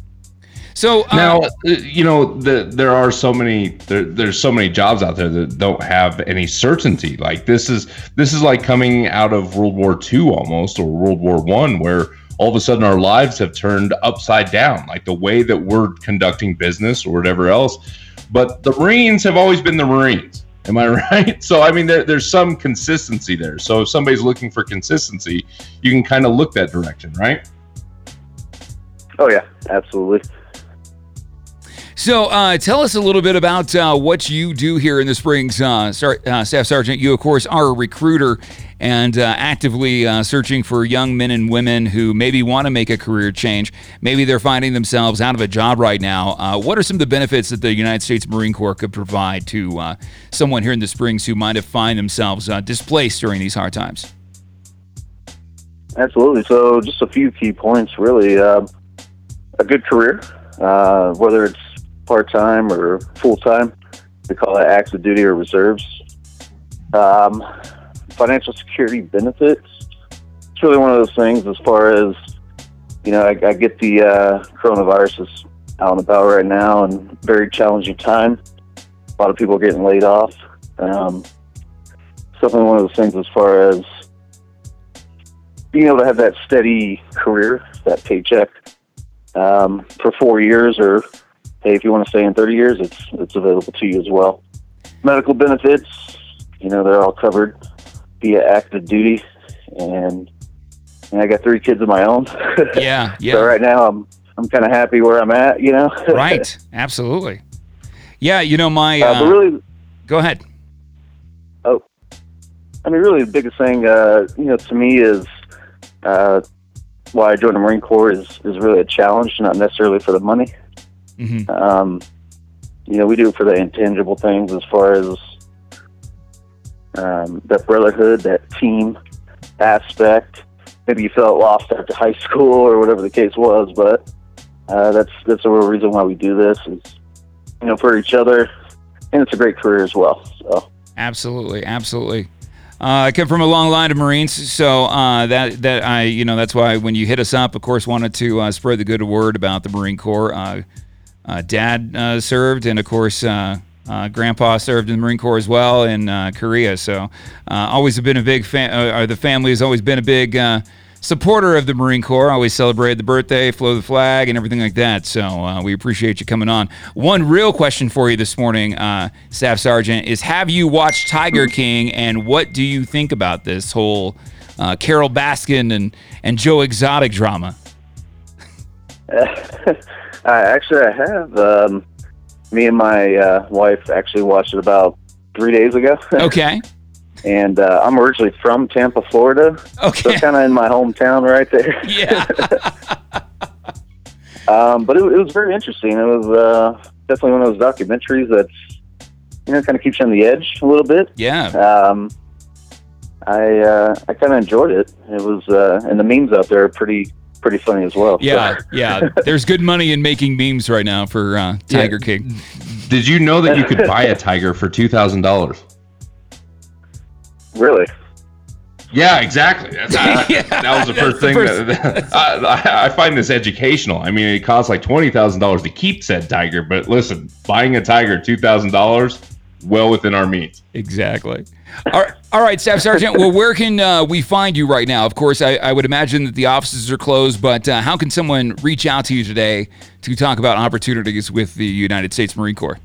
So uh, now, uh, you know, the, there are so many there, there's so many jobs out there that don't have any certainty. Like this is this is like coming out of World War II almost or World War One, where all of a sudden our lives have turned upside down, like the way that we're conducting business or whatever else. But the Marines have always been the Marines. Am I right? So I mean, there, there's some consistency there. So if somebody's looking for consistency, you can kind of look that direction, right? Oh yeah, absolutely. So, uh, tell us a little bit about uh, what you do here in the Springs, uh, uh, Staff Sergeant. You, of course, are a recruiter and uh, actively uh, searching for young men and women who maybe want to make a career change. Maybe they're finding themselves out of a job right now. What are some of the benefits that the United States Marine Corps could provide to someone here in the Springs who might have find themselves displaced during these hard times? Absolutely. So, just a few key points, really. A good career, whether it's part time or full time, we call that active duty or reserves. Um, financial security benefits. It's really one of those things as far as, you know, I, I get the uh, coronavirus is out and about right now and very challenging time. A lot of people getting laid off. Um, something one of those things as far as being able to have that steady career, that paycheck um, for four years, or hey, if you want to stay in 30 years, it's it's available to you as well. Medical benefits, you know, they're all covered via active duty, and, and I got three kids of my own. Yeah, yeah. so right now, I'm I'm kind of happy where I'm at. You know. right, absolutely. Yeah, you know, my. Uh, Uh, but really, go ahead. Oh, I mean, really, the biggest thing, uh, you know, to me is uh, why I joined the Marine Corps is is really a challenge, not necessarily for the money. Hmm Um, you know, we do it for the intangible things as far as um, that brotherhood, that team aspect. Maybe you felt lost after high school or whatever the case was, but uh, that's that's the real reason why we do this is you know for each other, and it's a great career as well. So. Absolutely, absolutely. Uh, I come from a long line of Marines, so uh, that that I you know that's why when you hit us up, of course, wanted to uh, spread the good word about the Marine Corps. Uh, Dad uh, served, and of course, uh, uh, Grandpa served in the Marine Corps as well in uh, Korea. So, uh, always have been a big fan. Or the family has always been a big supporter of the Marine Corps. Always celebrated the birthday, flow the flag, and everything like that. So, we appreciate you coming on. One real question for you this morning, Staff Sergeant, is: Have you watched Tiger King, and what do you think about this whole Carole Baskin and and Joe Exotic drama? I actually I have. Um, me and my uh, wife actually watched it about three days ago. Okay, and uh, I'm originally from Tampa, Florida, Okay. so kind of in my hometown right there. yeah. Um, but it, it was very interesting. It was uh, definitely one of those documentaries that's you know kind of keeps you on the edge a little bit. Yeah. Um, I uh, I kind of enjoyed it. It was uh, and the memes out there are pretty pretty funny as well. Yeah, So- yeah. There's good money in making memes right now for uh, Tiger King. Did you know that you could buy a tiger for two thousand dollars? really. Yeah, exactly. That's, I- Yeah, that was the that's first the thing. first- that, I, I find this educational. I mean, it costs like twenty thousand dollars to keep said tiger, but listen, buying a tiger two thousand dollars, well within our means. Exactly. All right, all right, Staff Sergeant. Well, where can uh, we find you right now? Of course, I, I would imagine that the offices are closed, but uh, how can someone reach out to you today to talk about opportunities with the United States Marine Corps?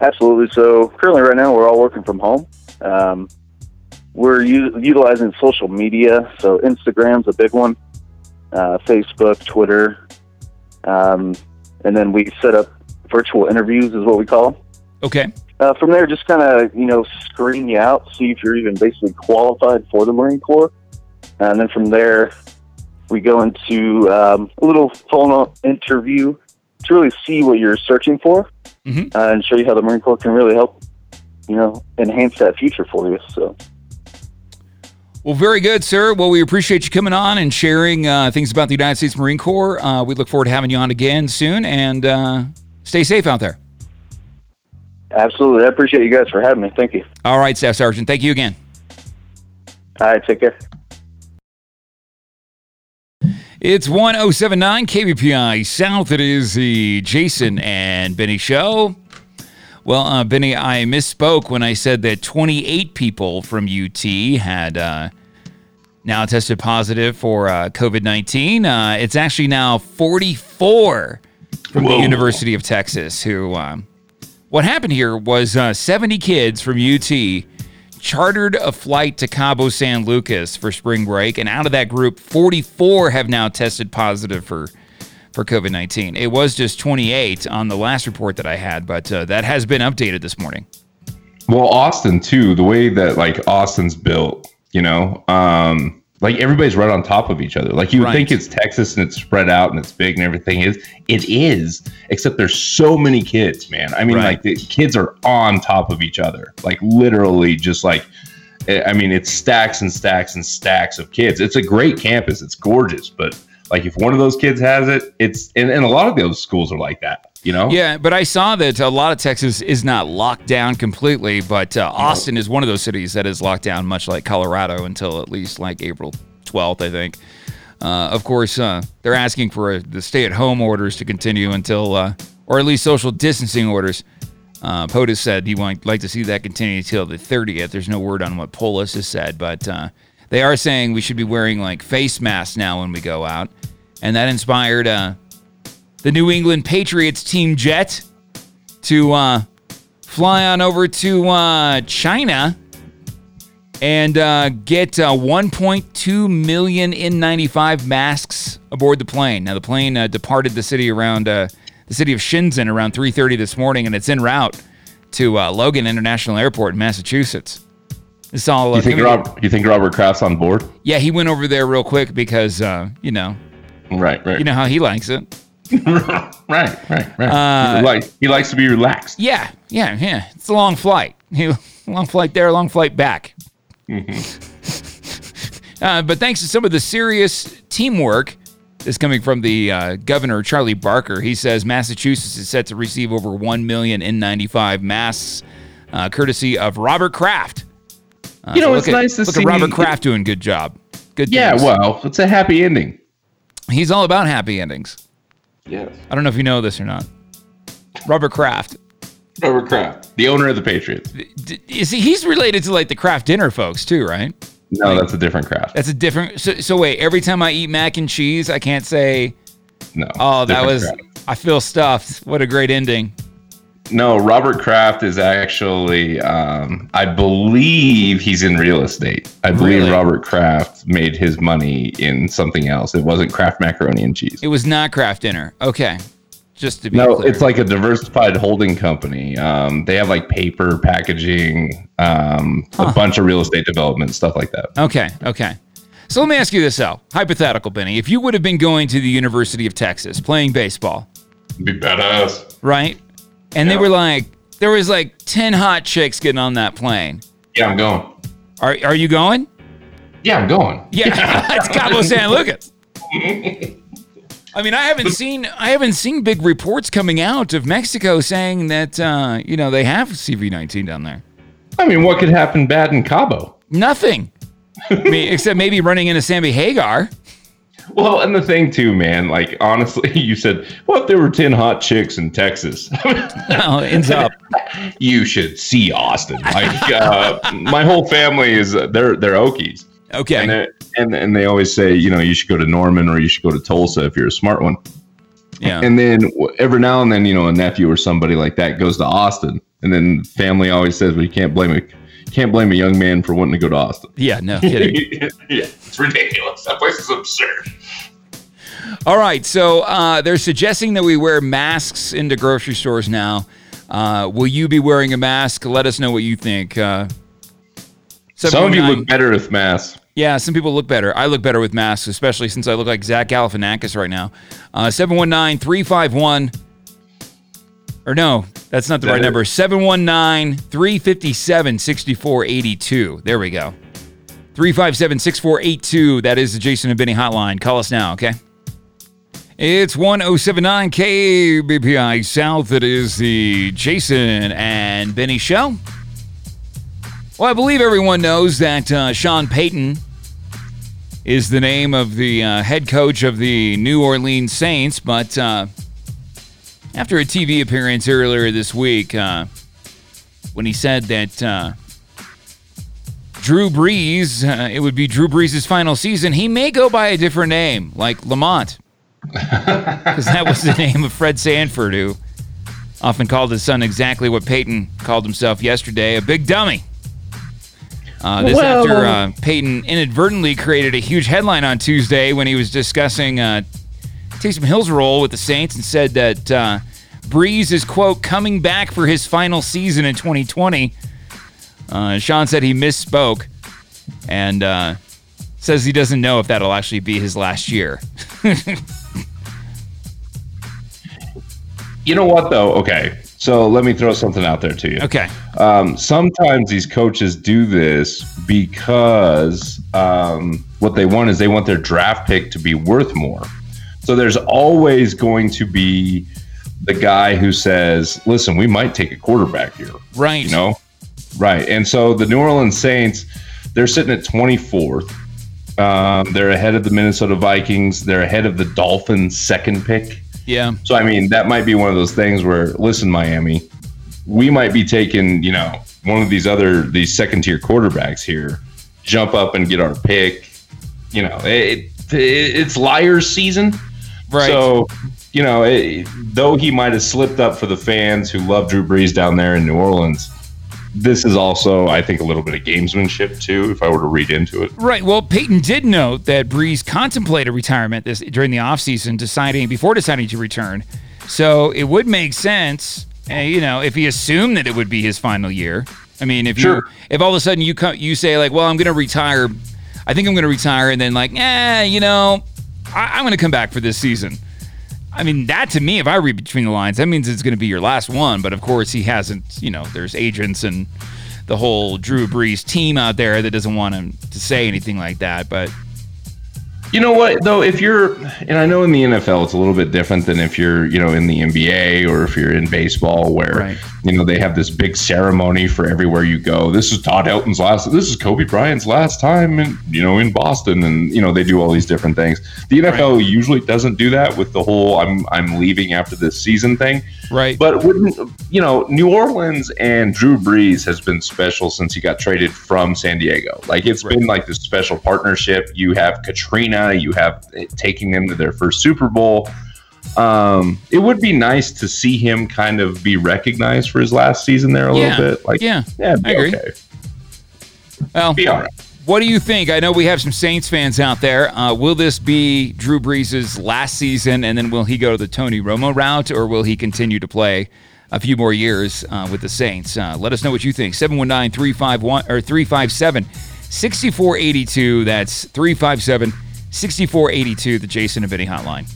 Absolutely. So currently, right now, we're all working from home. Um, we're u- utilizing social media. So Instagram's a big one, uh, Facebook, Twitter, um, and then we set up virtual interviews, is what we call them. Okay. Uh, from there, just kind of you know screen you out, see if you're even basically qualified for the Marine Corps, and then from there, we go into um, a little phone interview to really see what you're searching for, Mhm. uh, and show you how the Marine Corps can really help, you know, enhance that future for you. So, Well, very good, sir. Well, we appreciate you coming on and sharing uh, things about the United States Marine Corps. Uh, we look forward to having you on again soon, and uh, stay safe out there. Absolutely, I appreciate you guys for having me. Thank you. All right, Staff Sergeant. Thank you again. All right, take care. It's 1079 KBPI South. It is the Jason and Benny show. Well, uh, Benny, I misspoke when I said that 28 people from UT had uh, now tested positive for uh, COVID 19. Uh, it's actually now 44 from the University of Texas who. Um, what happened here was uh, 70 kids from UT chartered a flight to Cabo San Lucas for spring break, and out of that group, 44 have now tested positive for for COVID 19. It was just 28 on the last report that I had, but uh, that has been updated this morning. Well, Austin too. The way that like Austin's built, you know, um, like everybody's right on top of each other. Like you would Right. think it's Texas and it's spread out and it's big and everything is. It is, except there's so many kids, man. I mean, Right. like the kids are on top of each other, like literally, just like. eh, I mean, it's stacks and stacks and stacks of kids. It's a great campus. It's gorgeous, but like if one of those kids has it, it's and, and a lot of those schools are like that. You know? Yeah, but I saw that a lot of Texas is not locked down completely, but uh, Austin is one of those cities that is locked down, much like Colorado, until at least like April 12th, I think. Uh, of course, uh, they're asking for uh the stay at home orders to continue until, uh, or at least social distancing orders. Uh, POTUS said he would like to see that continue until the 30th. There's no word on what Polis has said, but uh, they are saying we should be wearing like face masks now when we go out. And that inspired uh, the New England Patriots team jet to uh, fly on over to uh, China and uh, get uh, 1.2 million N95 masks aboard the plane. Now the plane uh, departed the city around uh, the city of Shenzhen around 3:30 this morning, and it's en route to uh, Logan International Airport in Massachusetts. It's all. You think coming- Rob? You think Robert Kraft's on board? Yeah, he went over there real quick because uh, you know Right, right. you know how he likes it. right, right, right. Uh, he, like, he likes to be relaxed. Yeah, yeah, yeah. It's a long flight. long flight there, long flight back. uh, but thanks to some of the serious teamwork that's coming from the uh, governor, Charlie Baker, he says Massachusetts is set to receive over 1 million N95 masks, uh, courtesy of Robert Kraft. Uh, You know, so it's at- nice to look see- at Robert Kraft doing good job. Good. Yeah, things. well, it's a happy ending. he's all about happy endings. Yes. I don't know if you know this or not. Robert Kraft. Robert Kraft, the owner of the Patriots. Is he, he's related to like the Kraft dinner folks too, right? No, that's a different Kraft. That's a different. So, so wait, every time I eat mac and cheese, I can't say, No. "Oh, that was." Kraft. I feel stuffed. What a great ending. No, Robert Kraft is actually, um, I believe he's in real estate. I believe Really? Robert Kraft made his money in something else. It wasn't Kraft macaroni and cheese. It was not Kraft dinner. Okay, just to be No, clear. it's like a diversified holding company. Um, they have like paper packaging, um, Huh. a bunch of real estate development stuff like that. Okay, okay. So let me ask you this, though. Hypothetical, Benny. If you would have been going to the University of Texas playing baseball, Be badass. right? And they were like, there was like 10 hot chicks getting on that plane. Yeah, I'm going. Are, are you going? Yeah, I'm going. Yeah, it's Cabo San Lucas. I mean, I haven't seen I haven't seen big reports coming out of Mexico saying that uh, you know they have CV19 down there. I mean, what could happen bad in Cabo? Nothing. I mean, except maybe running into Sammy Hagar. Well, and the thing too, man, like honestly, you said, what if there were 10 hot chicks in Texas? Oh, ends up. you should see Austin. Like uh, my whole family is uh, they're they're Okies. And, Okay. they and and they always say, you know, you should go to Norman or you should go to Tulsa if you're a smart one. Yeah. And then every now and then, you know, a nephew or somebody like that goes to Austin, and then family always says, "Well, you can't blame a can't blame a young man for wanting to go to Austin." Yeah, no kidding. yeah, it's ridiculous. That place is absurd. All right, so uh, they're suggesting that we wear masks into grocery stores now. Uh, will you be wearing a mask? Let us know what you think. Uh, Some of you look better with masks. Yeah, some people look better. I look better with masks, especially since I look like Zach Galifianakis right now. Uh, 719 351. Or no, that's not the That right is- number. 719 357 6482. There we go. 357 6482. That is the Jason and Benny hotline. Call us now, okay? It's 1079 KBPI South. It is the Jason and Benny show. Well, I believe everyone knows that uh, Sean Payton is the name of the uh, head coach of the New Orleans Saints, but uh, after a TV appearance earlier this week, uh, when he said that uh, Drew Brees, uh, it would be Drew Brees' final season, he may go by a different name, like Lamont, because that was the name of Fred Sanford, who often called his son exactly what Payton called himself yesterday, a big dummy. Uh, this Well- after uh, Payton inadvertently created a huge headline on Tuesday when he was discussing uh, Taysom Hill's role with the Saints and said that uh, Brees is, quote, coming back for his final season in 2020. Uh, Sean said he misspoke and uh, says he doesn't know if that'll actually be his last year. You know what though? Okay, so let me throw something out there to you. Okay. Um, sometimes these coaches do this because um, what they want is they want their draft pick to be worth more. So there's always going to be the guy who says, "Listen, we might take a quarterback here." Right. You know, right? And so the New Orleans Saints, they're sitting at 24th. Um, they're ahead of the Minnesota Vikings. They're ahead of the Dolphins' second pick. Yeah. So I mean, that might be one of those things where, listen, Miami, we might be taking, you know, one of these other these second tier quarterbacks here, jump up and get our pick. You know, it, it it's liars season. Right. So, you know, it, though he might have slipped up for the fans who love Drew Brees down there in New Orleans, this is also, I think, a little bit of gamesmanship too. If I were to read into it. Right. Well, Payton did note that Brees contemplated retirement this during the offseason, deciding before deciding to return. So it would make sense, uh, you know, if he assumed that it would be his final year. I mean, if you Sure. if all of a sudden you come, you say like, well, I'm going to retire. I think I'm going to retire, and then like, eh, you know, I, I'm going to come back for this season. I mean, that to me, if I read between the lines, that means it's going to be your last one. But of course, he hasn't. You know, there's agents and the whole Drew Brees team out there that doesn't want him to say anything like that. But You know what though, if you're and I know in the NFL it's a little bit different than if you're, you know, in the NBA or if you're in baseball where Right. you know they have this big ceremony for everywhere you go. This is Todd Helton's last this is Kobe Bryant's last time in you know in Boston and you know they do all these different things. The NFL usually doesn't do that with the whole I'm I'm leaving after this season thing. right, But wouldn't you know? New Orleans and Drew Brees has been special since he got traded from San Diego. Like it's been like this special partnership. You have Katrina. You have taking them to their first Super Bowl. Um, it would be nice to see him kind of be recognized for his last season there a Yeah. little bit. Like yeah. yeah, I agree. okay. Well, Be all right. what do you think? I know we have some Saints fans out there. Uh, will this be Drew Brees' last season, and then will he go to the Tony Romo route, or will he continue to play a few more years uh, with the Saints? Uh, let us know what you think. 719 351 or 357 6482. That's 357 6482, the Jason and Benny hotline.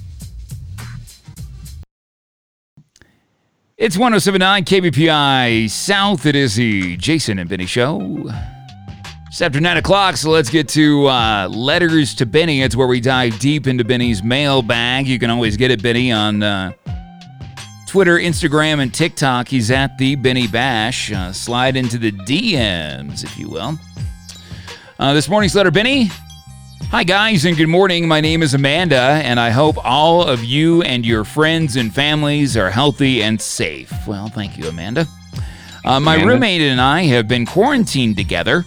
It's 1079 KBPI South. It is the Jason and Benny Show. It's after 9 o'clock, so let's get to uh, Letters to Benny. It's where we dive deep into Benny's mailbag. You can always get it, Benny, on uh, Twitter, Instagram, and TikTok. He's at the Benny Bash. Uh, slide into the DMs, if you will. Uh, this morning's letter, Benny. Hi, guys, and good morning. My name is Amanda, and I hope all of you and your friends and families are healthy and safe. Well, thank you, Amanda. Uh, my Amanda? roommate and I have been quarantined together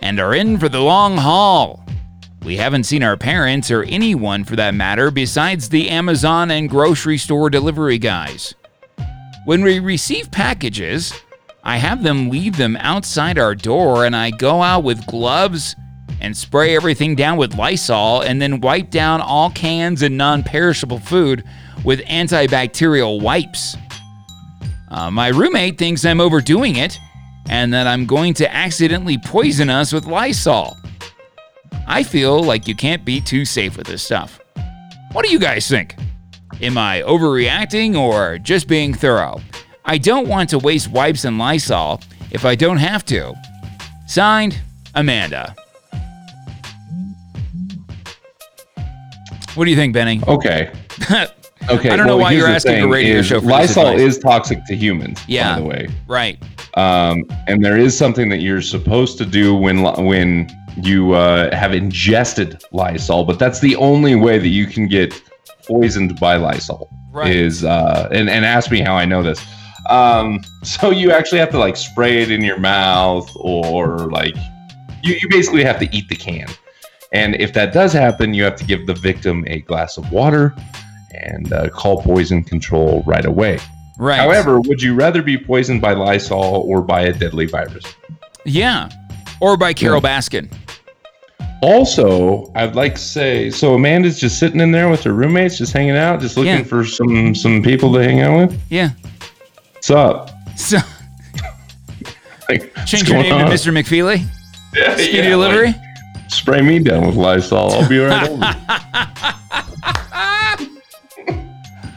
and are in for the long haul. We haven't seen our parents or anyone for that matter besides the Amazon and grocery store delivery guys. When we receive packages, I have them leave them outside our door and I go out with gloves and spray everything down with Lysol and then wipe down all cans and non perishable food with antibacterial wipes. Uh, my roommate thinks I'm overdoing it and that I'm going to accidentally poison us with Lysol. I feel like you can't be too safe with this stuff. What do you guys think? Am I overreacting or just being thorough? I don't want to waste wipes and Lysol if I don't have to. Signed, Amanda. What do you think, Benny? Okay. Okay. I don't know why you're asking a radio is show for Lysol is toxic to humans, Yeah. by the way. Right. Um, and there is something that you're supposed to do when when you uh, have ingested Lysol, but that's the only way that you can get poisoned by Lysol. Right. Is uh, and and ask me how I know this. Um, so you actually have to like spray it in your mouth, or like you, you basically have to eat the can. And if that does happen, you have to give the victim a glass of water and uh, call poison control right away. Right. However, would you rather be poisoned by Lysol or by a deadly virus? yeah. Or by Carole Baskin. Also, I'd like to say, so Amanda's just sitting in there with her roommates, just hanging out, just looking Yeah. for some some people to hang out with. Yeah. What's up? So Like, change your name to? Mr. McFeely. Yeah, Speedy yeah, delivery. like, spray me down with Lysol. I'll be right over.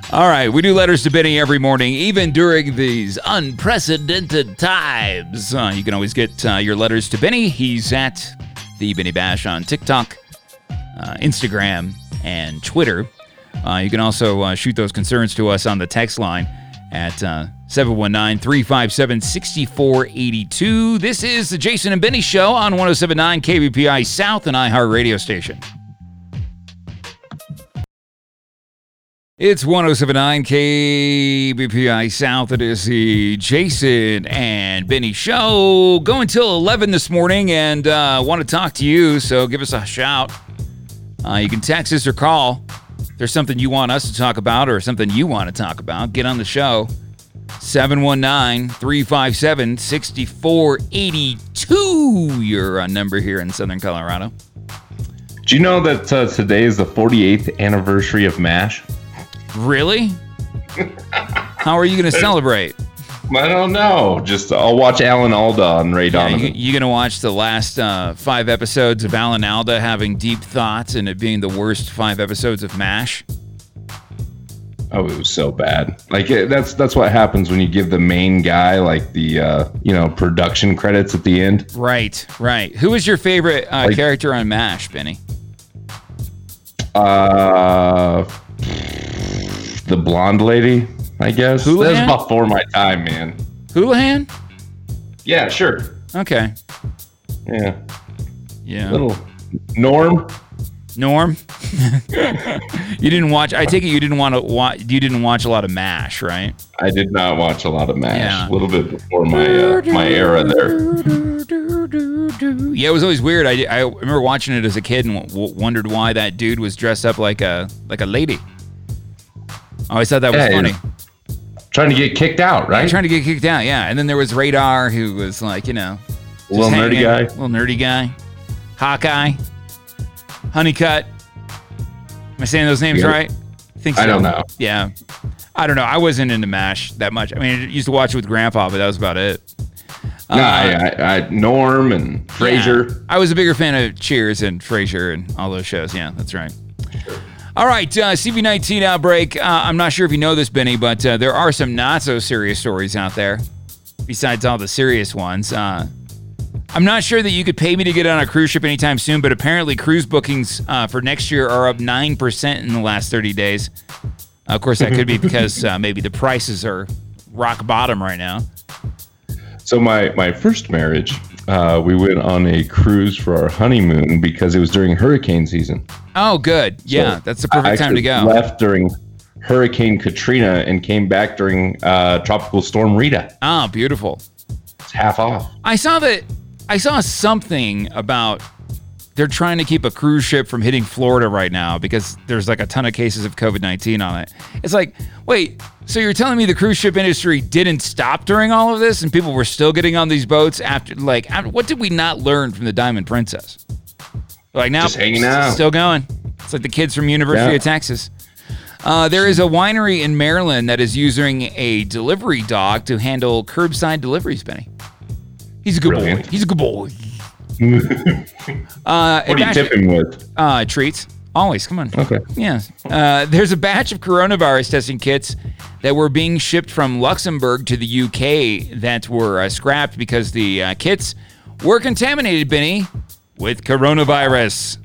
All right, we do letters to Benny every morning, even during these unprecedented times. Uh, you can always get uh, your letters to Benny. He's at the Benny Bash on TikTok, uh, Instagram, and Twitter. Uh, you can also uh, shoot those concerns to us on the text line at uh, 719 357 6482. This is the Jason and Benny Show on 1079 KBPI South and iHeart Radio Station. It's 1079 KBPI South. It is the Jason and Benny show. Going till 11 this morning and uh, want to talk to you, so give us a shout. Uh, you can text us or call. If there's something you want us to talk about or something you want to talk about, get on the show. 719 357 6482. Your uh, number here in Southern Colorado. Do you know that uh, today is the 48th anniversary of MASH? Really? How are you going to celebrate? I don't know. Just I'll watch Alan Alda on Ray Yeah, Donovan. you, you gonna watch the last uh, five episodes of Alan Alda having deep thoughts and it being the worst five episodes of MASH? Oh, it was so bad. Like it, that's that's what happens when you give the main guy like the uh, you know production credits at the end. Right, right. Who was your favorite uh, Like- character on MASH, Benny? Uh, the blonde lady, I guess. Houlihan? That's before my time, man. Houlihan? Yeah, sure. Okay. Yeah, Yeah. little Norm. Norm? you didn't watch. I take it you didn't want to watch. You didn't watch a lot of MASH, right? I did not watch a lot of MASH. Yeah. A little bit before my uh, my era there. Yeah, it was always weird. I, I remember watching it as a kid and w- w- wondered why that dude was dressed up like a like a lady. I always thought that was Yeah, funny. Trying to get kicked out, right? Trying to get kicked out, yeah. And then there was Radar, who was like, you know, Little nerdy guy. little nerdy guy, Hawkeye, Honeycutt. Am I saying those names Yeah. right? I think so. I don't know. Yeah, I don't know. I wasn't into Mash that much. I mean, I used to watch it with Grandpa, but that was about it. nah, I, I, I, Norm and Frasier. Yeah. I was a bigger fan of Cheers and Frasier and all those shows. Yeah, that's right. All right, uh, CV19 outbreak. Uh, I'm not sure if you know this, Benny, but uh, there are some not so serious stories out there besides all the serious ones. Uh, I'm not sure that you could pay me to get on a cruise ship anytime soon, but apparently cruise bookings uh, for next year are up 9% in the last 30 days. of course, that could be because uh, maybe the prices are rock bottom right now. So my my first marriage, uh, we went on a cruise for our honeymoon because it was during hurricane season. Oh, good. Yeah, so that's the perfect time to go. Left during Hurricane Katrina and came back during uh, Tropical Storm Rita. Oh, beautiful. It's half off. I saw that. I saw something about they're trying to keep a cruise ship from hitting Florida right now because there's like a ton of cases of COVID 19 on it. It's like, wait, so you're telling me the cruise ship industry didn't stop during all of this and people were still getting on these boats after, like, after, what did we not learn from the Diamond Princess? Like now, just hanging out, still going. It's like the kids from University yeah. of Texas. Uh, there is a winery in Maryland that is using a delivery dog to handle curbside deliveries, Benny. He's a good Brilliant. boy. He's a good boy. uh, what are you tipping with? Uh, treats. Always. Come on. Okay. Yeah. Uh, there's a batch of coronavirus testing kits that were being shipped from Luxembourg to the UK that were uh, scrapped because the uh, kits were contaminated, Benny, with coronavirus.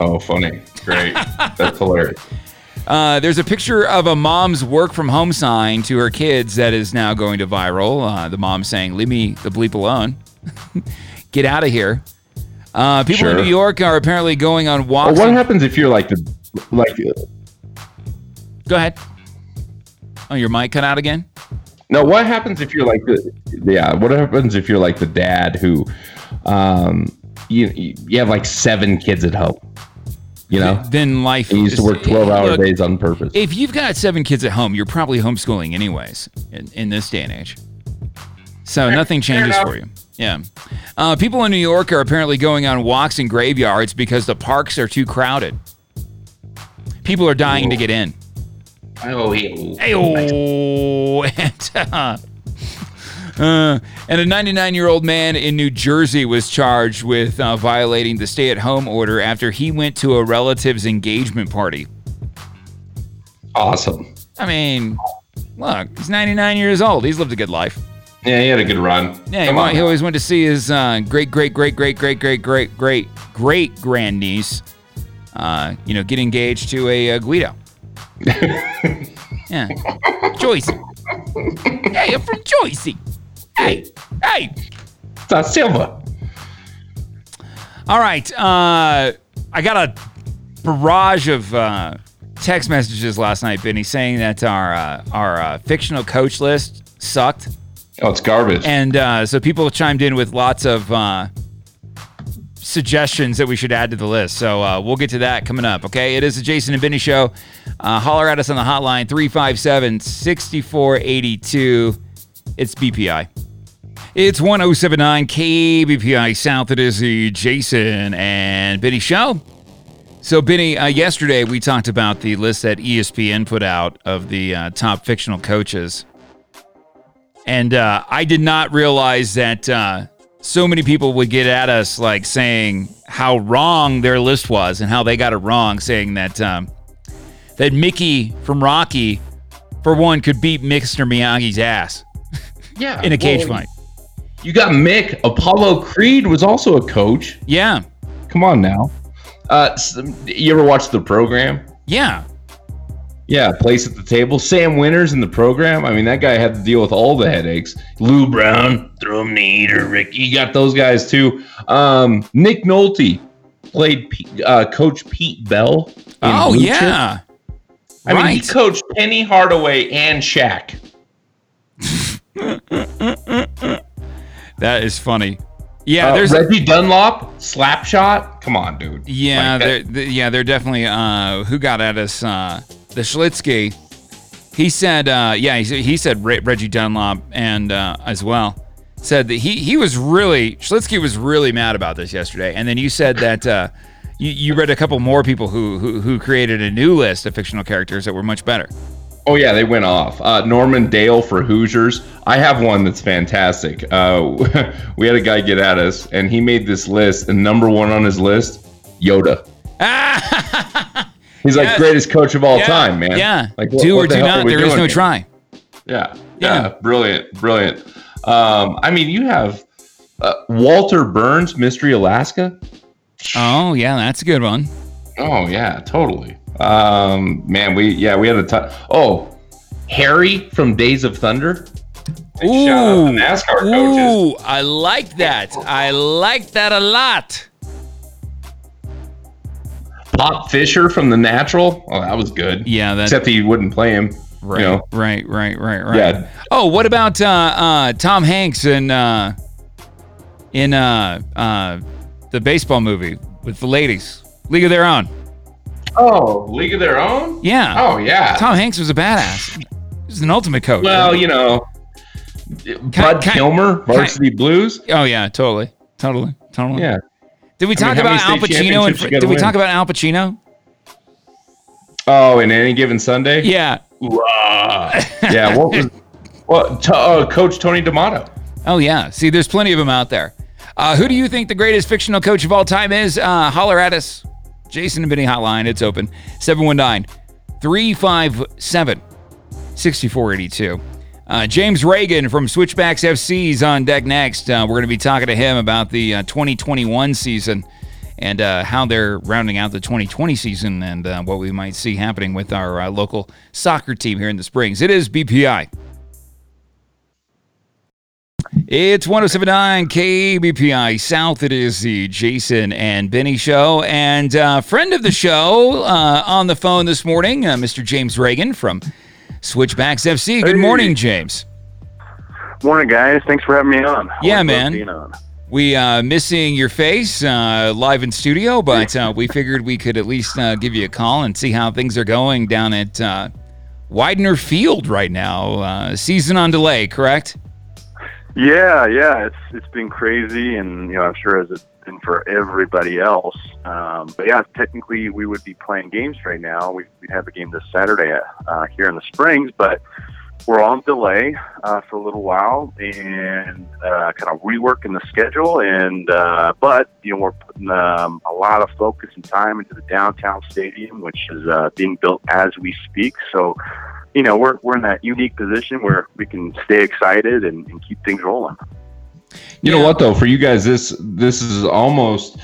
Oh, funny. Great. That's hilarious. Uh, there's a picture of a mom's work from home sign to her kids that is now going to viral. Uh, the mom saying, Leave me the bleep alone. Get out of here. Uh, people sure. in New York are apparently going on walks. Well, what happens if you're like the like? Uh, Go ahead. Oh, your mic cut out again. No, what happens if you're like the yeah? What happens if you're like the dad who, um, you you have like seven kids at home? You know, then life. He used to work twelve hour look, days on purpose. If you've got seven kids at home, you're probably homeschooling anyways in, in this day and age. So nothing changes for you. Yeah. Uh, people in New York are apparently going on walks in graveyards because the parks are too crowded. People are dying Ooh. to get in. Oh, hey, and, uh, uh, and a 99 year old man in New Jersey was charged with uh, violating the stay at home order after he went to a relative's engagement party. Awesome. I mean, look, he's 99 years old. He's lived a good life. Yeah, he had a good run. Yeah, he, went, he, always went to see his uh, great, great, great, great, great, great, great, great, great grandniece. Uh, you know, get engaged to a, a Guido. yeah, Joyce. Hey, I'm from Joycey. Hey, hey. Da Silva. All right. Uh, I got a barrage of uh, text messages last night, Benny, saying that our uh, our uh, fictional coach list sucked. Oh, it's garbage. And uh, so people chimed in with lots of uh, suggestions that we should add to the list. So uh, we'll get to that coming up. Okay. It is the Jason and Benny show. Uh, holler at us on the hotline 357 6482. It's BPI. It's 1079 KBPI South. It is the Jason and Benny show. So, Benny, uh, yesterday we talked about the list that ESPN put out of the uh, top fictional coaches. And uh, I did not realize that uh, so many people would get at us, like saying how wrong their list was and how they got it wrong, saying that um, that Mickey from Rocky, for one, could beat Mr. Miyagi's ass. Yeah, in a cage well, fight. You got Mick. Apollo Creed was also a coach. Yeah. Come on now. Uh, you ever watch the program? Yeah. Yeah, place at the table. Sam Winters in the program. I mean, that guy had to deal with all the headaches. Lou Brown, throw him the eater. Rick, you got those guys too. Um, Nick Nolte played uh, Coach Pete Bell. Oh yeah, I right. mean, he coached Penny Hardaway and Shaq. that is funny. Yeah, uh, there's Reggie a, Dunlop slap shot. Come on, dude. Yeah, like they're, yeah, they're definitely. Uh, who got at us? Uh, the Schlitsky, he said, uh, yeah, he, he said Reggie Dunlop and uh, as well said that he he was really Schlitsky was really mad about this yesterday, and then you said that uh, you, you read a couple more people who, who who created a new list of fictional characters that were much better. Oh yeah, they went off. Uh, Norman Dale for Hoosiers. I have one that's fantastic. Uh, we had a guy get at us, and he made this list, and number one on his list, Yoda. He's like greatest coach of all Yeah, time, man. Yeah. Like what- do or do are not. There is no here? try. Yeah, Yeah. yeah, brilliant, brilliant. Um, I mean, you have uh, Walter Burns, Mystery Alaska. Oh yeah, that's a good one. Oh yeah, totally. Um, man, we yeah we had a ton. Oh, Harry from Days of Thunder. Out to Ooh. Coaches. Ooh, I like that. I like that a lot. Pop Fisher from The Natural. Oh, that was good. Yeah, that's Except he wouldn't play him. right, You know, right, right, right, right. Yeah. Oh, what about uh, uh, Tom Hanks in uh, in uh, uh, the baseball movie with the ladies, League of Their Own? Oh, League of Their Own. Yeah. Oh yeah. Tom Hanks was a badass. He's an ultimate coach. Well, you know, Bud ki- Kilmer, Varsity Blues. oh yeah, totally, totally, totally. Yeah. Did we I talk mean, about Al Pacino? And did we win? talk about Al Pacino? Oh, in any given Sunday. Yeah. Ooh, ah. yeah. What was? Well, t- uh, Coach Tony D'Amato. Oh yeah. See, there's plenty of them out there. Uh, who do you think the greatest fictional coach of all time is? Uh, holler at us. Jason and Benny hotline. It's open. 719 357 6482. Uh, James Reagan from Switchbacks FC is on deck next. Uh, we're going to be talking to him about the uh, 2021 season and uh, how they're rounding out the 2020 season and uh, what we might see happening with our uh, local soccer team here in the Springs. It is BPI. It's 1079 KBPI South. It is the Jason and Benny show. And uh, friend of the show uh, on the phone this morning, uh, Mr. James Reagan from Switchbacks FC. Good Hey. morning, James. Morning, guys. Thanks for having me on. Yeah, man. on. We uh, missing your face uh, live in studio, but uh, we figured we could at least uh, give you a call and see how things are going down at uh, Weidner Field right now. Uh, season on delay, correct? Yeah, yeah. It's it's been crazy, and you know, I'm sure as it's been for everybody else. Um, but yeah, technically, we would be playing games right now. We we have a game this Saturday uh, here in the Springs, but we're on delay uh, for a little while and uh, kind of reworking the schedule. And uh, but you know, we're putting um, a lot of focus and time into the downtown stadium, which is uh, being built as we speak. So. You know, we're, we're in that unique position where we can stay excited and, and keep things rolling. You know what though? For you guys, this this is almost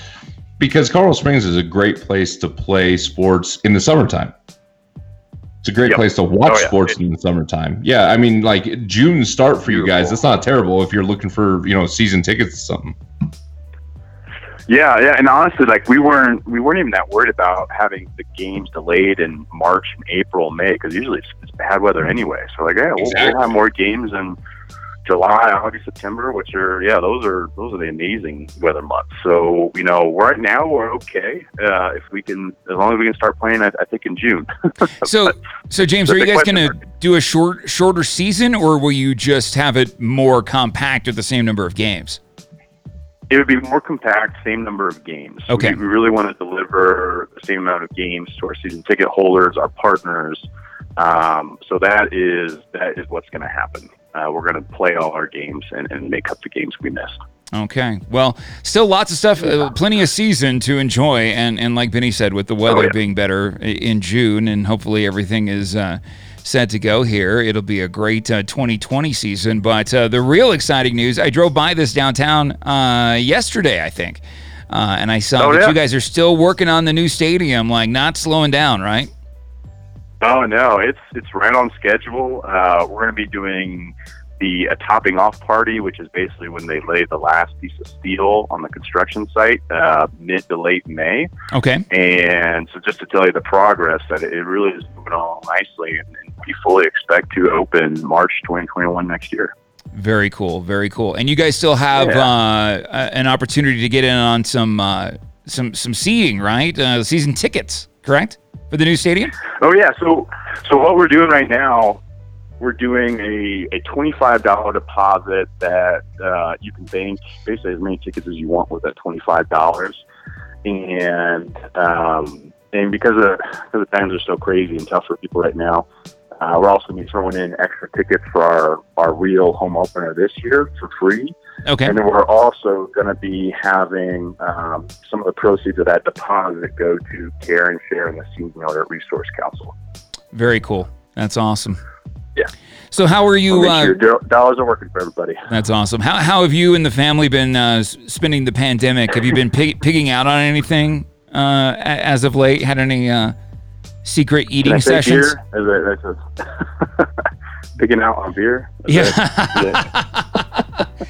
because Colorado Springs is a great place to play sports in the summertime. It's a great Yep. place to oh, watch Oh, yeah. sports in the summertime. Yeah, I mean, like June start for you guys. Beautiful. That's not terrible if you're looking for you know season tickets or something. Yeah, yeah, and honestly, like we weren't we weren't even that worried about having the games delayed in March and April, May, because usually it's, it's bad weather anyway. So like, yeah, we'll, Exactly. we'll have more games in July, August, September, which are yeah, those are those are the amazing weather months. So you know, right now we're okay uh, if we can, as long as we can start playing. I, I think in June. So, so James, are you guys going to do a short, shorter season, or will you just have it more compact with the same number of games? It would be more compact, same number of games. Okay. We, we really want to deliver the same amount of games to our season ticket holders, our partners. Um, so that is that is what's going to happen. Uh, we're going to play all our games and, and make up the games we missed. Okay. Well, still lots of stuff, uh, plenty of season to enjoy, and and like Benny said, with the weather Oh, yeah. being better in June, and hopefully everything is uh, set to go here. It'll be a great uh, 2020 season. But uh, the real exciting news, I drove by this downtown uh, yesterday, I think, uh, and I saw Oh, that yeah. you guys are still working on the new stadium, like not slowing down, right? Oh no, it's it's right on schedule. Uh, we're going to be doing the a topping off party, which is basically when they lay the last piece of steel on the construction site, uh, mid to late May. Okay. And so, just to tell you the progress, that it really is moving along nicely, and, and we fully expect to open March 2021 next year. Very cool, very cool. And you guys still have Yeah. uh, an opportunity to get in on some uh, some some seating, right? Uh, season tickets, correct, for the new stadium. Oh yeah, so so what we're doing right now, we're doing a, a twenty five dollar deposit that uh, you can bank basically as many tickets as you want with that twenty five dollars, and um, and because of because the times are so crazy and tough for people right now, Uh, we're also going to be throwing in extra tickets for our, our real home opener this year for free. Okay. And then we're also going to be having um, some of the proceeds of that deposit go to Care and Share and the Senior Resource Council. Very cool. That's awesome. Yeah. So how are you? Uh, sure do- dollars are working for everybody. that's awesome. How how have you and the family been uh, spending the pandemic? Have you been pig- pigging out on anything uh, as of late? Had any uh, secret eating sessions? beer? Is it, is it picking out on beer? Is Yeah.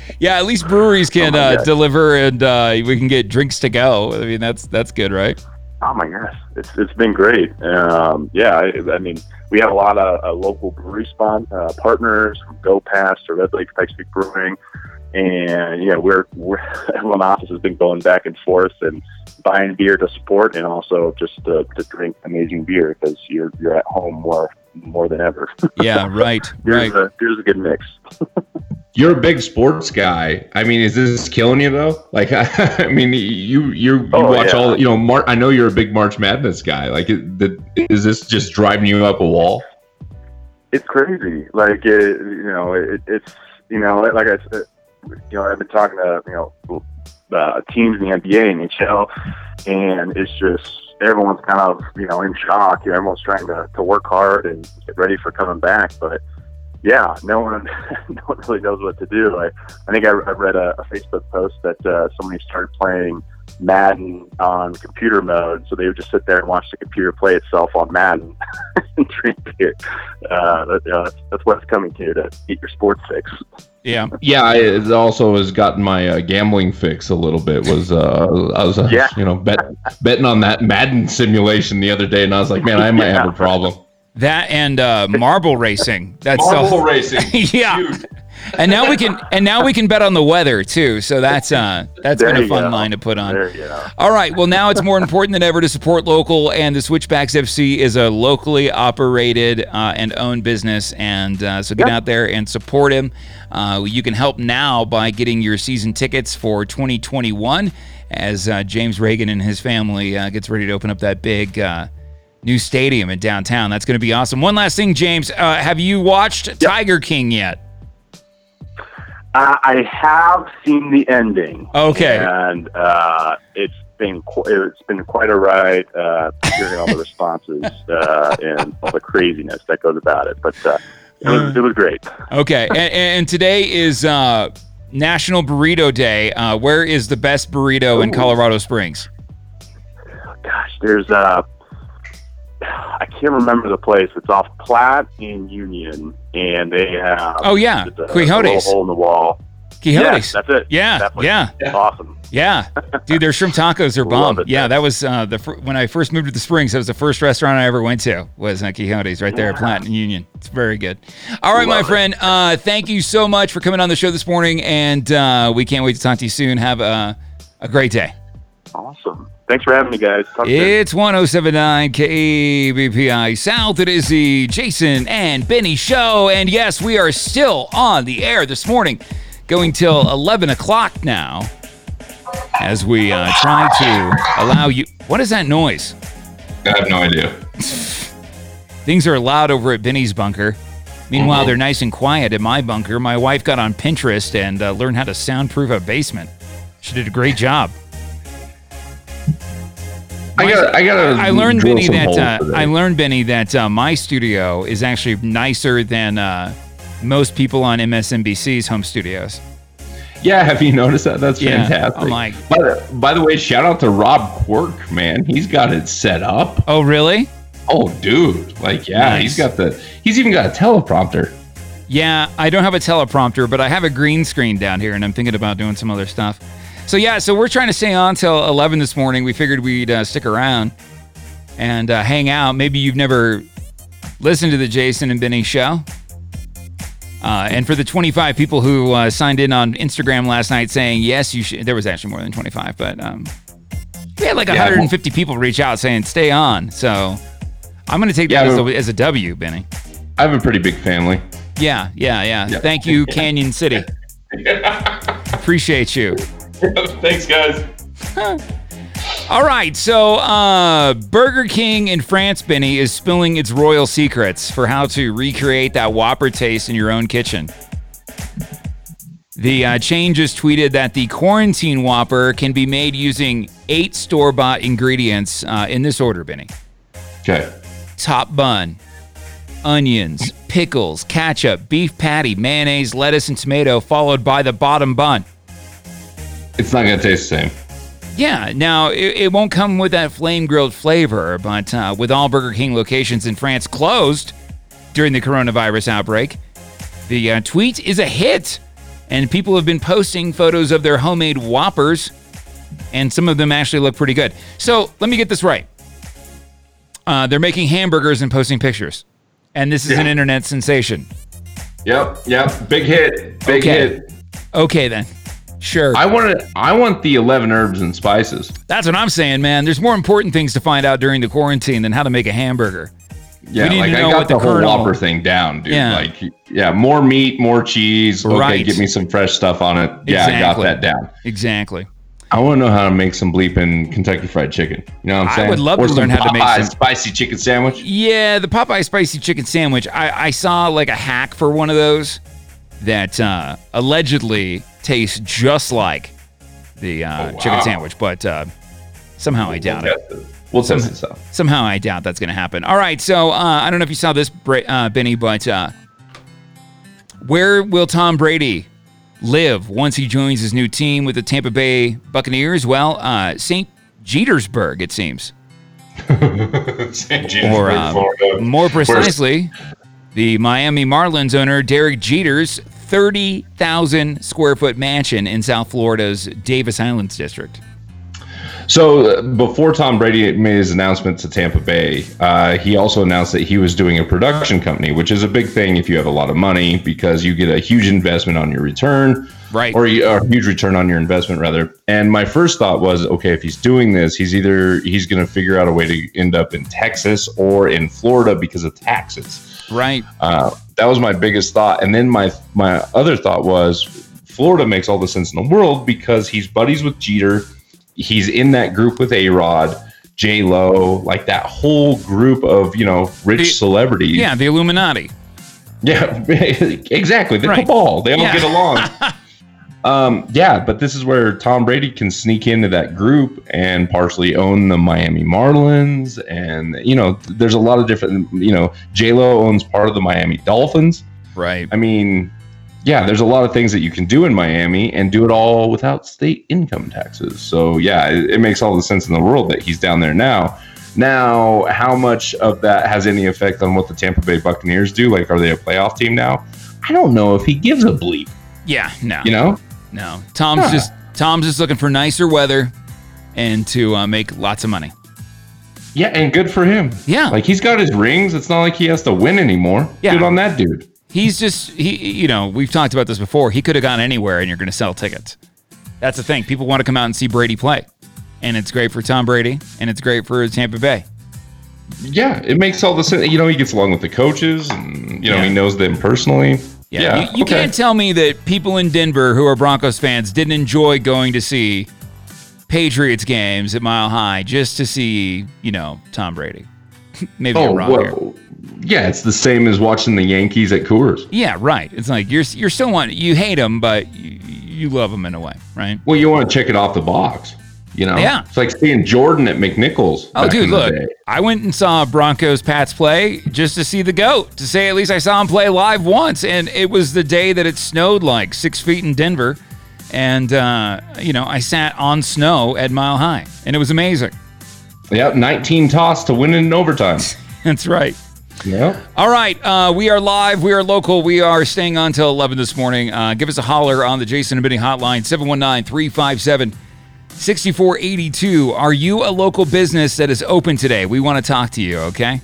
yeah, at least breweries can Oh uh, deliver and uh, we can get drinks to go. I mean, that's that's good, right? Oh my gosh, it's it's been great. Um, yeah, I, I mean, we have a lot of uh, local brewery spon- uh, partners from Go Past or Red Leg Pikes Brewing, and yeah, we're we're everyone office has been going back and forth and buying beer to support and also just to, to drink amazing beer because you're you're at home more more than ever. Yeah, right, beer's right. a beer's a good mix. You're a big sports guy. I mean, is this killing you though? Like, I mean, you you you Oh, watch yeah. all. You know, Mar- I know you're a big March Madness guy. Like, it- the, is this just driving you up a wall? it's crazy. Like it, you know, it, it's you know, like I said, you know, I've been talking to you know uh, teams in the NBA and NHL, and it's just everyone's kind of you know in shock. You know, everyone's trying to, to work hard and get ready for coming back, but yeah, no one no one really knows what to do. I I think I, I read a, a Facebook post that uh, somebody started playing Madden on computer mode, so they would just sit there and watch the computer play itself on Madden and drink beer. Uh, that, uh, that's, that's what it's coming to to eat your sports fix. Yeah. Yeah, I, it also has gotten my uh, gambling fix a little bit. Was uh, I was uh, Yeah. you know bet, betting on that Madden simulation the other day, and I was like, man, I might have a problem. That and uh, marble racing. That's Marble the, racing, yeah. huge. And now we can and now we can bet on the weather too. So that's uh that's There been a fun go. line to put on. There you go. All right. Well, now it's more important than ever to support local, and the Switchbacks FC is a locally operated uh, and owned business, and uh, so get Yep. out there and support him. Uh, you can help now by getting your season tickets for 2021, as uh, James Reagan and his family uh, gets ready to open up that big. New stadium in downtown. That's going to be awesome. One last thing, James. Uh, have you watched Tiger King yet? Uh, I have seen the ending. Okay. and uh, it's been qu- it's been quite a ride uh, hearing all the responses uh, and all the craziness that goes about it. But uh, it was it was great. Okay. and, and today is uh, National Burrito Day. Uh, where is the best burrito in Colorado Springs? Gosh, there's uh, I can't remember the place. It's off Platte in Union, and they have Oh, yeah. a Quixotes. hole in the wall. Quixotes. Yeah, that's it. Yeah, That yeah. It's awesome. Yeah, dude, their shrimp tacos are bomb. it, Yeah, man. that was uh, the fir- when I first moved to the Springs. That was the first restaurant I ever went to. Was uh, Quixotes right there at Yeah. Platte and Union. It's very good. All right, my Love it. friend. Uh, thank you so much for coming on the show this morning, and uh, we can't wait to talk to you soon. Have a a great day. Awesome. Thanks for having me, guys. Talk soon. It's 1079 KBPI South. It is the Jason and Benny show. And yes, we are still on the air this morning, going till 11 o'clock now, as we uh, try to allow you. What is that noise? I have no idea. Things are loud over at Benny's bunker. Meanwhile, they're nice and quiet at my bunker. My wife got on Pinterest and uh, learned how to soundproof a basement. She did a great job. I got. I got. I learned Benny that uh, I learned Benny that uh, my studio is actually nicer than uh, most people on MSNBC's home studios. Yeah, have you noticed that? That's Yeah, fantastic. I'm like- by the, by the way, shout out to Rob Quirk, man. He's got it set up. Oh, really? Oh, dude, like yeah, Nice. he's got the. He's even got a teleprompter. Yeah, I don't have a teleprompter, but I have a green screen down here, and I'm thinking about doing some other stuff. So yeah, so we're trying to stay on till 11 this morning. We figured we'd uh, stick around and uh, hang out. Maybe you've never listened to the Jason and Benny show. Uh, and for the 25 people who uh, signed in on Instagram last night saying yes, you should. There was actually more than 25, but um, we had like Yeah, 150 people reach out saying stay on. So I'm going to take that Yeah, as, a, as a W, Benny. I have a pretty big family. Yeah, yeah, yeah. Yeah. Thank you, Cañon City. Appreciate you. Thanks, guys. All right, so uh, Burger King in France, Benny, is spilling its royal secrets for how to recreate that Whopper taste in your own kitchen. The uh, chain just tweeted that the quarantine Whopper can be made using eight store bought ingredients uh, in this order, Benny. Okay. Top bun, onions, pickles, ketchup, beef patty, mayonnaise, lettuce, and tomato, followed by the bottom bun. It's not gonna taste the same. Yeah, now it, it won't come with that flame grilled flavor, but uh, with all Burger King locations in France closed during the coronavirus outbreak, the uh, tweet is a hit, and people have been posting photos of their homemade Whoppers, and some of them actually look pretty good. So let me get this right. Uh, they're making hamburgers and posting pictures, and this is an internet sensation. Yep, yep. Big hit. Big Okay. hit. Okay, then. Sure. I want. I want the eleven herbs and spices. That's what I'm saying, man. There's more important things to find out during the quarantine than how to make a hamburger. Yeah, like I got the, the whole Whopper thing down, dude. Yeah. Like, yeah, more meat, more cheese. Okay, Right. give me some fresh stuff on it. Yeah, I got that down. Exactly. I want to know how to make some bleeping Kentucky Fried Chicken. You know what I'm saying? I would love or to learn how to make some- spicy chicken sandwich. Yeah, the Popeye spicy chicken sandwich. I, I saw like a hack for one of those that uh, allegedly tastes just like the uh, Oh, chicken sandwich, but uh, somehow I doubt it. It. We'll test this out. Somehow I doubt that's going to happen. All right, so uh, I don't know if you saw this, uh, Benny, but uh, where will Tom Brady live once he joins his new team with the Tampa Bay Buccaneers? Well, uh, St. Petersburg, it seems. Or more precisely, the Miami Marlins owner Derek Jeter's 30,000 square foot mansion in South Florida's Davis Islands district. So uh, before Tom Brady made his announcement to Tampa Bay, uh, he also announced that he was doing a production company, which is a big thing if you have a lot of money because you get a huge investment on your return, Right. Or, you, or a huge return on your investment, rather. And my first thought was, okay, if he's doing this, he's either he's going to figure out a way to end up in Texas or in Florida because of taxes. Right. Uh, that was my biggest thought. And then my my other thought was Florida makes all the sense in the world because he's buddies with Jeter. He's in that group with A Rod, J Lo, like that whole group of you know rich The- celebrities. Yeah, the Illuminati. yeah, exactly. The Right. cabal. They all Yeah. get along. um, yeah, but this is where Tom Brady can sneak into that group and partially own the Miami Marlins, and you know, there's a lot of different. You know, J Lo owns part of the Miami Dolphins. Right. I mean, yeah, there's a lot of things that you can do in Miami and do it all without state income taxes. So yeah, it, it makes all the sense in the world that he's down there now. Now, how much of that has any effect on what the Tampa Bay Buccaneers do? Like, are they a playoff team now? I don't know if he gives a bleep. Yeah, no. You know? No. Tom's Huh. just Tom's just looking for nicer weather and to uh, make lots of money. Yeah, and good for him. Yeah. Like he's got his rings. It's not like he has to win anymore. Yeah. Good on that dude. He's just he you know, we've talked about this before. He could have gone anywhere and you're going to sell tickets. That's the thing. People want to come out and see Brady play. And it's great for Tom Brady and it's great for Tampa Bay. Yeah, it makes all the sense. You know, he gets along with the coaches, and you know Yeah. he knows them personally. Yeah, you, you okay. can't tell me that people in Denver who are Broncos fans didn't enjoy going to see Patriots games at Mile High just to see, you know, Tom Brady. Maybe Oh, wrong here. yeah, it's the same as watching the Yankees at Coors. Yeah, right. It's like you're you're still want you hate them, but you, you love them in a way, right? Well, you want to check it off the box, you know? Yeah. It's like seeing Jordan at McNichols. Oh, dude, look. I went and saw Broncos Pats play just to see the goat. To say at least I saw him play live once, and it was the day that it snowed like six feet in Denver, and uh, you know I sat on snow at Mile High, and it was amazing. Yep, 19 toss to win in overtime. That's right. Yeah. All right, uh, we are live. We are local. We are staying on till 11 this morning. Uh, give us a holler on the Jason and Benny hotline, 719 357 6482. Are you a local business that is open today? We want to talk to you, okay?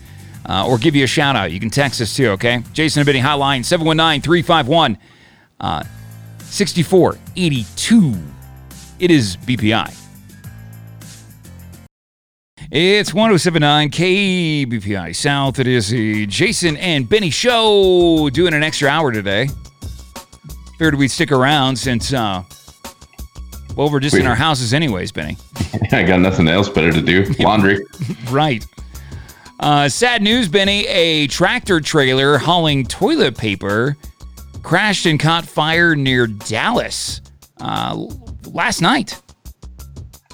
Uh, or give you a shout out. You can text us too, okay? Jason and Benny hotline, 719 351 6482. It is BPI. It's 1079 KBPI South. It is the Jason and Benny show doing an extra hour today. Figured we'd stick around since, uh, well, we're just in our houses anyways, Benny. I got nothing else better to do. Laundry. Right. Uh, sad news, Benny. A tractor trailer hauling toilet paper crashed and caught fire near Dallas uh, last night.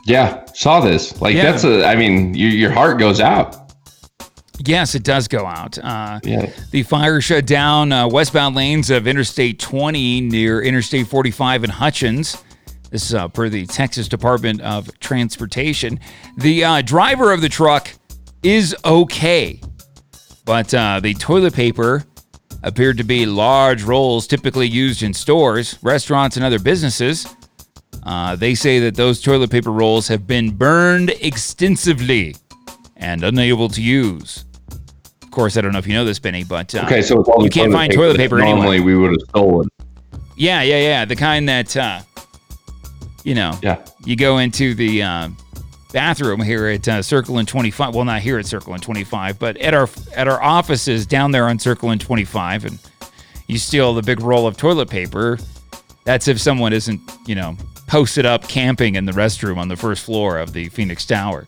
Yeah, saw this. Like Yeah. that's a. I mean, your your heart goes out. Yes, it does go out. Uh, Yeah. The fire shut down uh, westbound lanes of Interstate 20 near Interstate 45 in Hutchins. This is uh, per the Texas Department of Transportation. The uh, driver of the truck is okay, but uh, the toilet paper appeared to be large rolls typically used in stores, restaurants, and other businesses. Uh, they say that those toilet paper rolls have been burned extensively and unable to use. Of course, I don't know if you know this, Benny, but uh, Okay, so you can't find toilet that paper Normally, anywhere. we would have stolen. Yeah, yeah, yeah. The kind that, uh, you know, Yeah. you go into the uh, bathroom here at uh, Circle and 25. Well, not here at Circle and 25, but at our at our offices down there on Circle and 25, and you steal the big roll of toilet paper. That's if someone isn't, you know, posted up camping in the restroom on the first floor of the Phoenix Tower.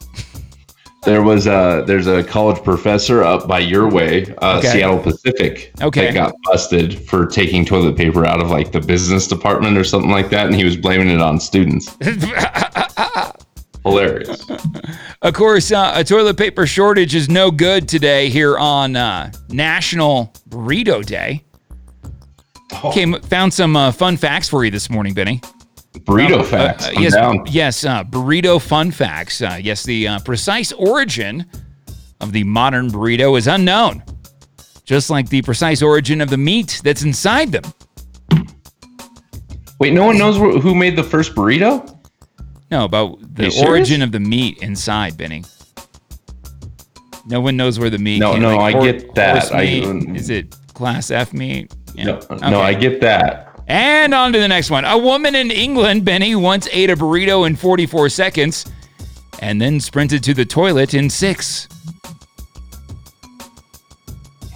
There was a there's a college professor up by your way, uh, Okay. Seattle Pacific, Okay. that got busted for taking toilet paper out of like the business department or something like that, and he was blaming it on students. Hilarious. Of course, uh, a toilet paper shortage is no good today here on uh, National Burrito Day. Came found some uh, fun facts for you this morning, Benny. Burrito Uh, facts. uh, I'm yes, down. yes, uh, burrito fun facts. Uh, yes, the uh, precise origin of the modern burrito is unknown, just like the precise origin of the meat that's inside them. Wait, no one knows wh- who made the first burrito? No, about the origin of the meat inside, Benny. No one knows where the meat. No, came. no, like I get that. I- is it class F meat? Yeah. No, Okay. no, I get that. And on to the next one. A woman in England, Benny, once ate a burrito in 44 seconds and then sprinted to the toilet in six.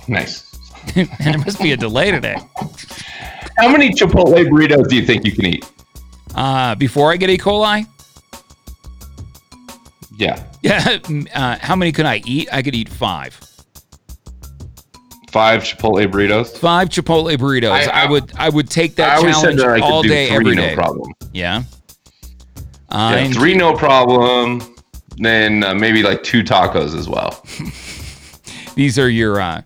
Nice. and there must be a delay today. How many Chipotle burritos do you think you can eat? Uh, before I get E. coli, Yeah, yeah, uh, how many could I eat? I could eat five. Five Chipotle burritos. Five Chipotle burritos. I, I- I- would I would take that I challenge that I all day, three, every no problem. Yeah. Yeah, three, no problem. Then uh, maybe like two tacos as well. These are your uh,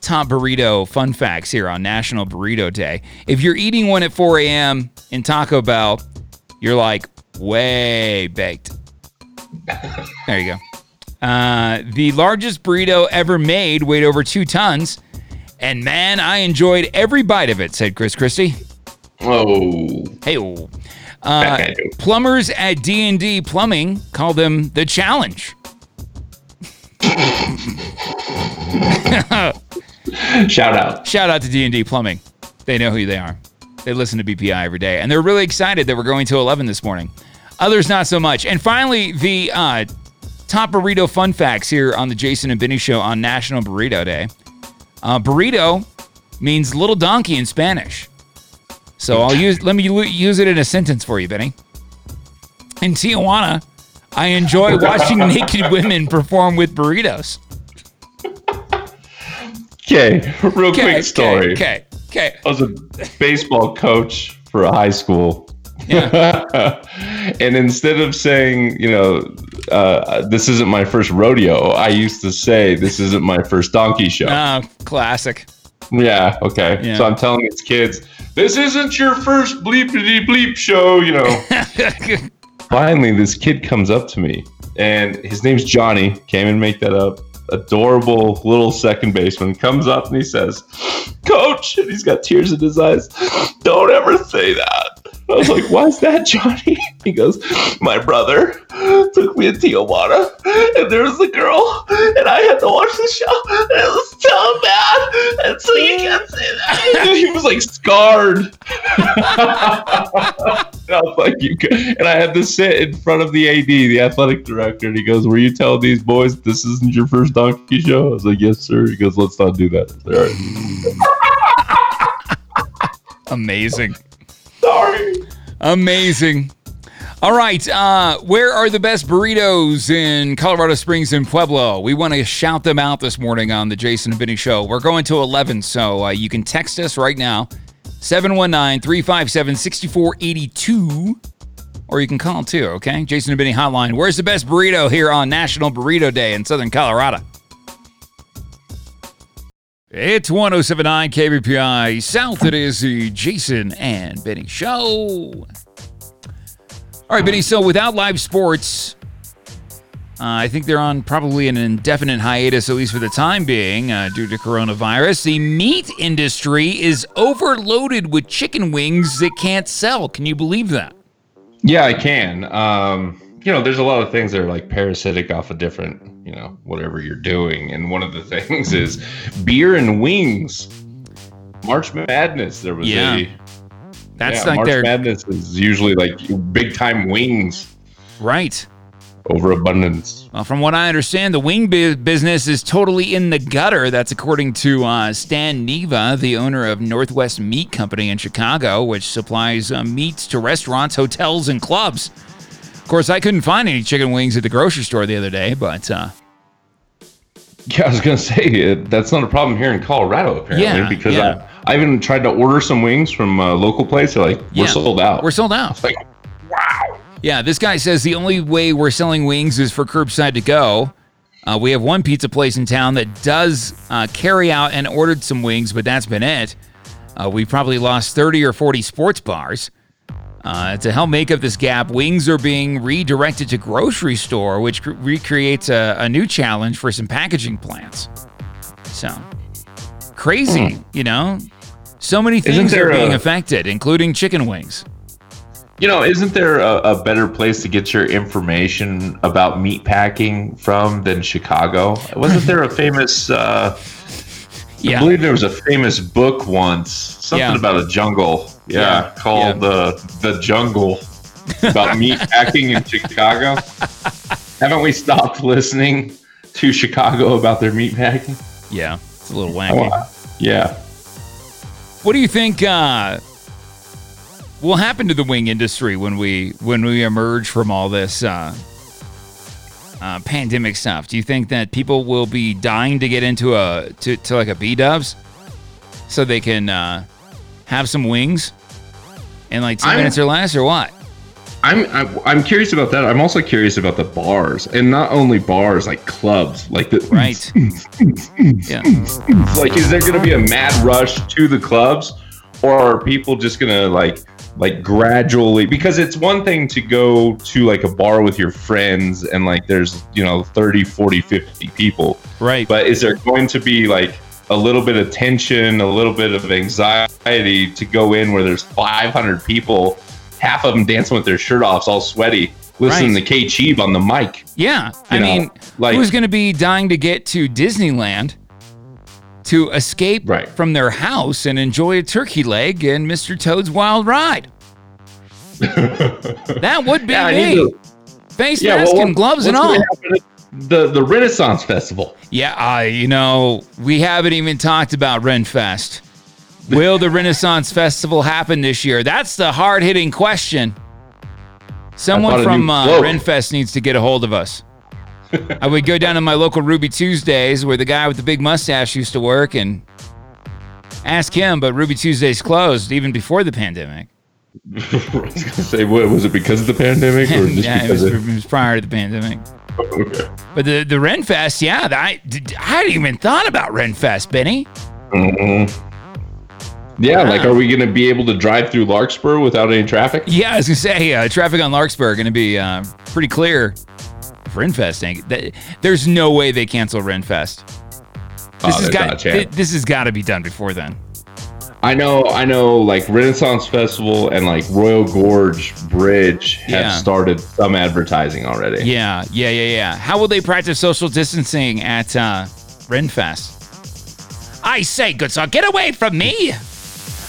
top burrito fun facts here on National Burrito Day. If you're eating one at 4 a.m. in Taco Bell, you're like way baked. There you go. Uh, the largest burrito ever made weighed over two tons. And man, I enjoyed every bite of it, said Chris Christie. Oh, Hey, uh, That guy do. plumbers at D&D Plumbing call them the challenge. shout out. Shout out to D&D Plumbing. They know who they are. They listen to BPI every day, and they're really excited that we're going to 11 this morning. Others not so much. And finally, the uh, top burrito fun facts here on the Jason and Benny Show on National Burrito Day. Uh, burrito means little donkey in Spanish. So I'll use let me use it in a sentence for you, Benny. In Tijuana, I enjoy watching naked women perform with burritos. Okay, real Okay, quick story. Okay, okay. I was a baseball coach for a high school. Yeah. and instead of saying, you know, uh, this isn't my first rodeo, I used to say, this isn't my first donkey show. Oh, classic. Yeah, okay. Yeah. So I'm telling these kids, this isn't your first bleepity bleep show, you know. Finally, this kid comes up to me, and his name's Johnny. Came and make that up. Adorable little second baseman comes up and he says, Coach, and he's got tears in his eyes, don't ever say that. I was like, Why's that, Johnny? He goes, My brother took me to Tijuana, and there was a girl, and I had to watch the show, and it was so bad. And so you can't say that. And he was like scarred. And I was like, you can. And I had to sit in front of the AD, the athletic director, and he goes, Were you telling these boys this isn't your first donkey show? I was like, Yes, sir. He goes, Let's not do that. I was like, All right. Amazing. Sorry. Amazing. All right. Uh, where are the best burritos in Colorado Springs and Pueblo? We want to shout them out this morning on the Jason and Benny Show. We're going to 11, so uh, you can text us right now 719 357 6482, or you can call too, okay? Jason and Benny Hotline. Where's the best burrito here on National Burrito Day in Southern Colorado? It's 1079 KBPI South. It is the Jason and Benny Show. All right, Benny. So without live sports, uh, I think they're on probably an indefinite hiatus, at least for the time being, uh, due to coronavirus. The meat industry is overloaded with chicken wings that can't sell. Can you believe that? Yeah, I can. Um, you know, there's a lot of things that are like parasitic off of different, you know, whatever you're doing. And one of the things is beer and wings. March Madness. There was Yeah. a That's yeah, like March their Madness is usually like big time wings right. overabundance. Well, from what I understand, the wing bu- business is totally in the gutter. That's according to uh, Stan Neva, the owner of Northwest Meat Company in Chicago, which supplies uh, meats to restaurants, hotels, and clubs. Of course, I couldn't find any chicken wings at the grocery store the other day, but uh, Yeah, I was gonna say uh, that's not a problem here in Colorado apparently Yeah, because yeah. I, I even tried to order some wings from a local place. They're like, we're Yeah, sold out. we're sold out. like, wow. Yeah, this guy says the only way we're selling wings is for curbside to go. Uh, we have one pizza place in town that does uh, carry out and ordered some wings, but that's been it. Uh, we probably lost 30 or 40 sports bars. Uh, to help make up this gap, wings are being redirected to grocery store, which cr- recreates a, a new challenge for some packaging plants. So crazy, you know? So many things are being a- affected, including chicken wings. You know, isn't there a, a better place to get your information about meat packing from than Chicago? Wasn't there a famous? Uh, Yeah. I believe there was a famous book once, something Yeah. about a jungle. Yeah, Yeah, called the the jungle about meat packing in Chicago. Haven't we stopped listening to Chicago about their meat packing? Yeah, it's a little wacky. Yeah. What do you think uh, will happen to the wing industry when we when we emerge from all this uh, uh, pandemic stuff? Do you think that people will be dying to get into a to, to like a B Dubs so they can uh, have some wings in like 2 I'm- minutes or less, or what? I'm, I'm I'm curious about that. I'm also curious about the bars, and not only bars, like clubs, like the Right? yeah. like is there going to be a mad rush to the clubs or are people just going to like like gradually because it's one thing to go to like a bar with your friends and like there's you know 30 40 50 people Right. but is there going to be like a little bit of tension a little bit of anxiety to go in where there's 500 people half of them dancing with their shirt off all sweaty listening Right. to K Cheeb on the mic Yeah, I know, mean, like- who's going to be dying to get to Disneyland to escape Right. from their house and enjoy a turkey leg and Mr. Toad's Wild Ride? that would be Yeah, me. Face Yeah, mask well, and gloves and all. gonna happen at The the Renaissance Festival. Yeah, uh, you know, we haven't even talked about Renfest. Will the Renaissance Festival happen this year? That's the hard hitting question. Someone from uh. Renfest needs to get a hold of us. I would go down to my local Ruby Tuesdays where the guy with the big mustache used to work and ask him, but Ruby Tuesdays closed even before the pandemic. I was gonna say, what was it because of the pandemic or just yeah, it was, it was prior to the pandemic. Okay. But the, the Renfest, yeah, I, I hadn't even thought about Renfest, Benny. Mhm. Yeah, like, are we gonna be able to drive through Larkspur without any traffic? Yeah, I was gonna say uh, traffic on Larkspur going to be uh, pretty clear Renfest. ain't- that- There's no way they cancel Renfest. Oh, This has there's got not a chance. thi- this has got to be done before then. I know, I know. Like Renaissance Festival and like Royal Gorge Bridge have Yeah. started some advertising already. Yeah, yeah, yeah, yeah. How will they practice social distancing at uh, Renfest? I say, good sir, get away from me!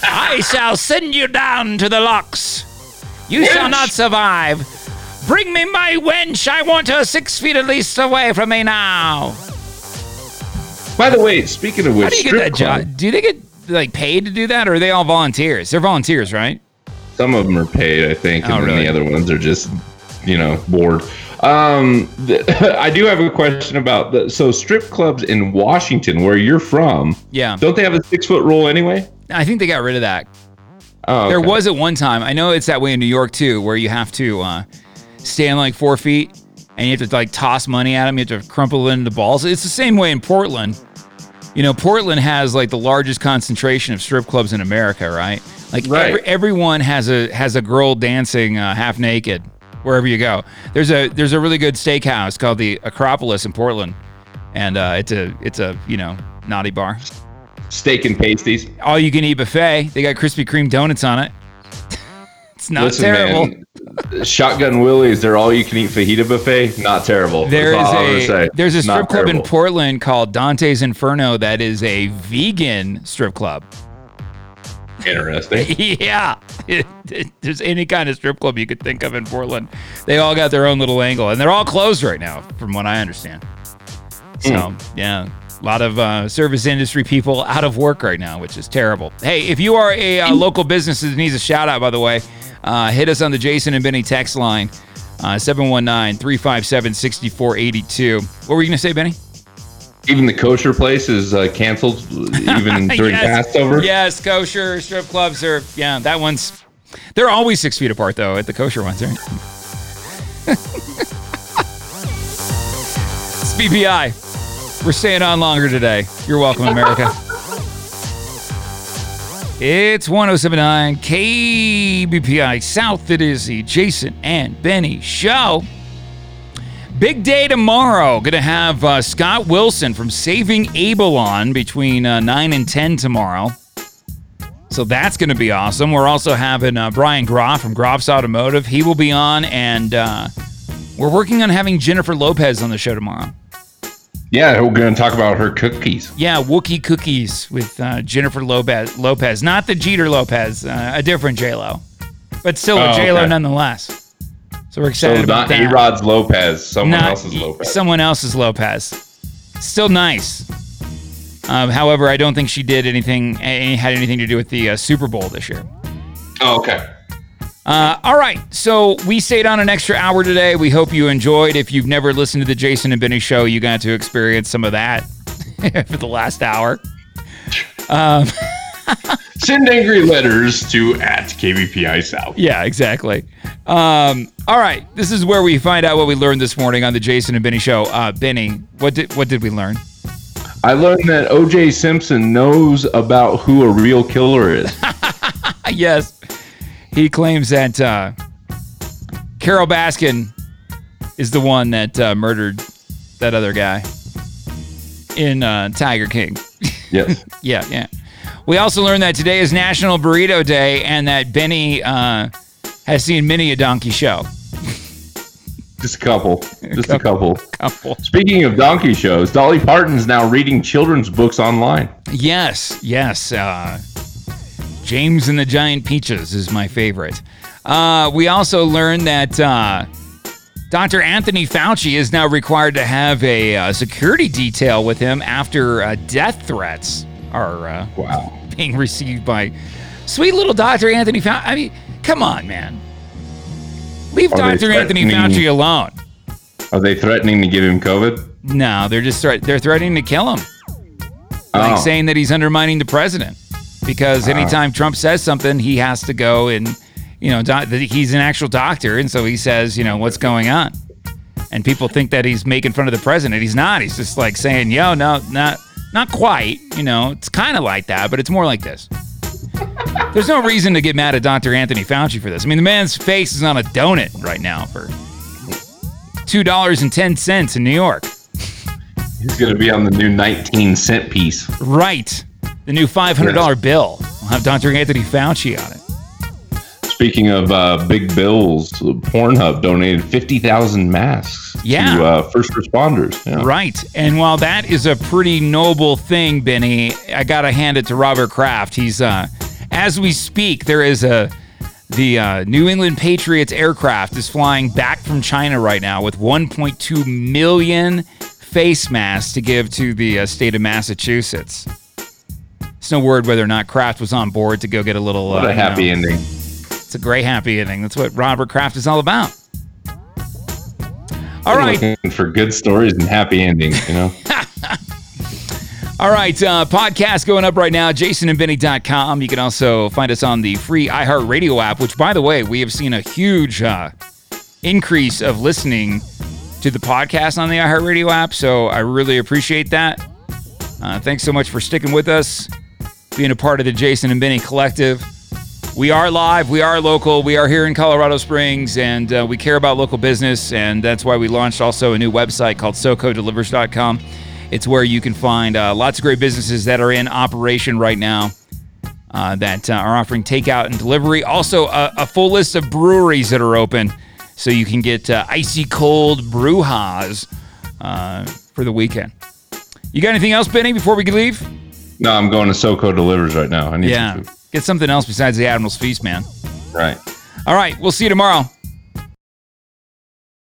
I shall send you down to the locks. You shall not survive. Bring me my wench. I want her six feet at least away from me now. By the way, speaking of which, How do you get that club- job? Do they get like paid to do that, or are they all volunteers? They're volunteers, right? Some of them are paid, I think, and Oh, then really? the other ones are just, you know, bored. Um, th- I do have a question about the so strip clubs in Washington, where you're from. Yeah. Don't they have a six foot rule anyway? I think they got rid of that. Oh, There was at one time. I know it's that way in New York too, where you have to uh, stand like four feet and you have to like toss money at them. You have to crumple it into balls. It's the same way in Portland. You know, Portland has like the largest concentration of strip clubs in America, right? Like Right. every, everyone has a has a girl dancing uh, half naked wherever you go. There's a there's a really good steakhouse called the Acropolis in Portland, and uh, it's a it's a you know naughty bar. steak and pasties. All you can eat buffet. They got Krispy Kreme donuts on it. it's not Listen, terrible. man, Shotgun Willie's, their all you can eat fajita buffet, not terrible. There is all I'm gonna a there's a Not strip club in. Portland called Dante's Inferno that is a vegan strip club. Interesting. yeah, It- it- there's any kind of strip club you could think of in Portland. They all got their own little angle, and they're all closed right now, from what I understand. So hmm. yeah, a lot of uh, service industry people out of work right now, which is terrible. Hey, if you are a uh, local business that needs a shout out, by the way, uh, hit us on the Jason and Benny text line. Uh, 719-357-6482. What were you going to say, Benny? Even the kosher place is uh, canceled, even during Yes. Passover. Yes, kosher strip clubs are. Yeah, that one's. They're always six feet apart though at the kosher ones, right? it's BPI. We're staying on longer today. You're welcome, America. It's 1079 KBPI South. It is the Jason and Benny show. Big day tomorrow. Going to have uh, Scott Wilson from Saving Abel on between uh, 9 and 10 tomorrow. So that's going to be awesome. We're also having uh, Brian Groff from Groff's Automotive. He will be on, and uh, we're working on having Jennifer Lopez on the show tomorrow. Yeah, we're going to talk about her cookies. Yeah, Wookie Cookies with uh, Jennifer Lopez. Lopez, not the Jeter Lopez, uh, a different J Lo, but still a Oh, J Lo okay. nonetheless. So we're So excited about not that. Rod's Lopez, someone Not- else's Lopez. Someone else's Lopez. Still nice. Um, however, I don't think she did anything. Had anything to do with the uh, Super Bowl this year. oh, okay. Uh, all right, so we stayed on an extra hour today. We hope you enjoyed. If you've never listened to the Jason and Benny show, you got to experience some of that for the last hour. Send angry letters to at KBPI South. Yeah, exactly. Um, all right, this is where we find out what we learned this morning on the Jason and Benny show. Uh, Benny, what did what did we learn? I learned that OJ Simpson knows about who a real killer is. yes, he claims that uh, Carole Baskin is the one that uh, murdered that other guy in uh, Tiger King. yes. yeah, yeah. We also learned that today is National Burrito Day and that Benny uh, has seen many a donkey show. Just a couple. Just a couple. Couple. Speaking of donkey shows, Dolly Parton's now reading children's books online. Yes, yes. Uh, James and the Giant Peaches is my favorite. Uh, we also learned that uh, Dr. Anthony Fauci is now required to have a uh, security detail with him after uh, death threats are uh, Wow. being received by sweet little Dr. Anthony Fauci. I mean, come on, man. Leave Are Dr. Anthony Fauci alone. Are they threatening to give him COVID? No, they're just threat- they're threatening to kill him. like Oh. saying that he's undermining the president because anytime Trump says something, he has to go and you know doc- he's an actual doctor, and so he says, you know, what's going on, and people think that he's making fun of the president. He's not. He's just like saying, yo, no, not not quite. You know, it's kind of like that, but it's more like this. There's no reason to get mad at Dr. Anthony Fauci for this. I mean, the man's face is on a donut right now for two dollars and ten cents in New York. He's going to be on the new 19 cent piece. Right. The new $500 bill will have Dr. Anthony Fauci on it. Speaking of uh, big bills, Pornhub donated 50,000 masks Yeah. to uh, first responders. Yeah. Right. And while that is a pretty noble thing, Benny, I got to hand it to Robert Kraft. He's, uh, as we speak, there is a, the uh, New England Patriots aircraft is flying back from China right now with 1.2 million face masks to give to the uh, state of Massachusetts. It's no word whether or not Kraft was on board to go get a little. What uh, a you happy know, ending. It's a great happy ending. That's what Robert Kraft is all about. All right. looking for good stories and happy endings. You know. All right, uh, podcast going up right now, jasonandbenny.com. You can also find us on the free iHeartRadio app, which, by the way, we have seen a huge uh, increase of listening to the podcast on the iHeartRadio app. So I really appreciate that. Uh, thanks so much for sticking with us, being a part of the Jason and Benny collective. We are live, we are local, we are here in Colorado Springs, and uh, we care about local business. And that's why we launched also a new website called SoCoDelivers.com. It's where you can find uh, lots of great businesses that are in operation right now uh, that uh, are offering takeout and delivery. Also, a, full list of breweries that are open, so you can get uh, icy cold brewhas uh, for the weekend. You got anything else, Benny, before we leave? No, I'm going to SoCo Delivers right now. I need Yeah. some. Get something else besides the Admiral's Feast, man. Right. All right. We'll see you tomorrow.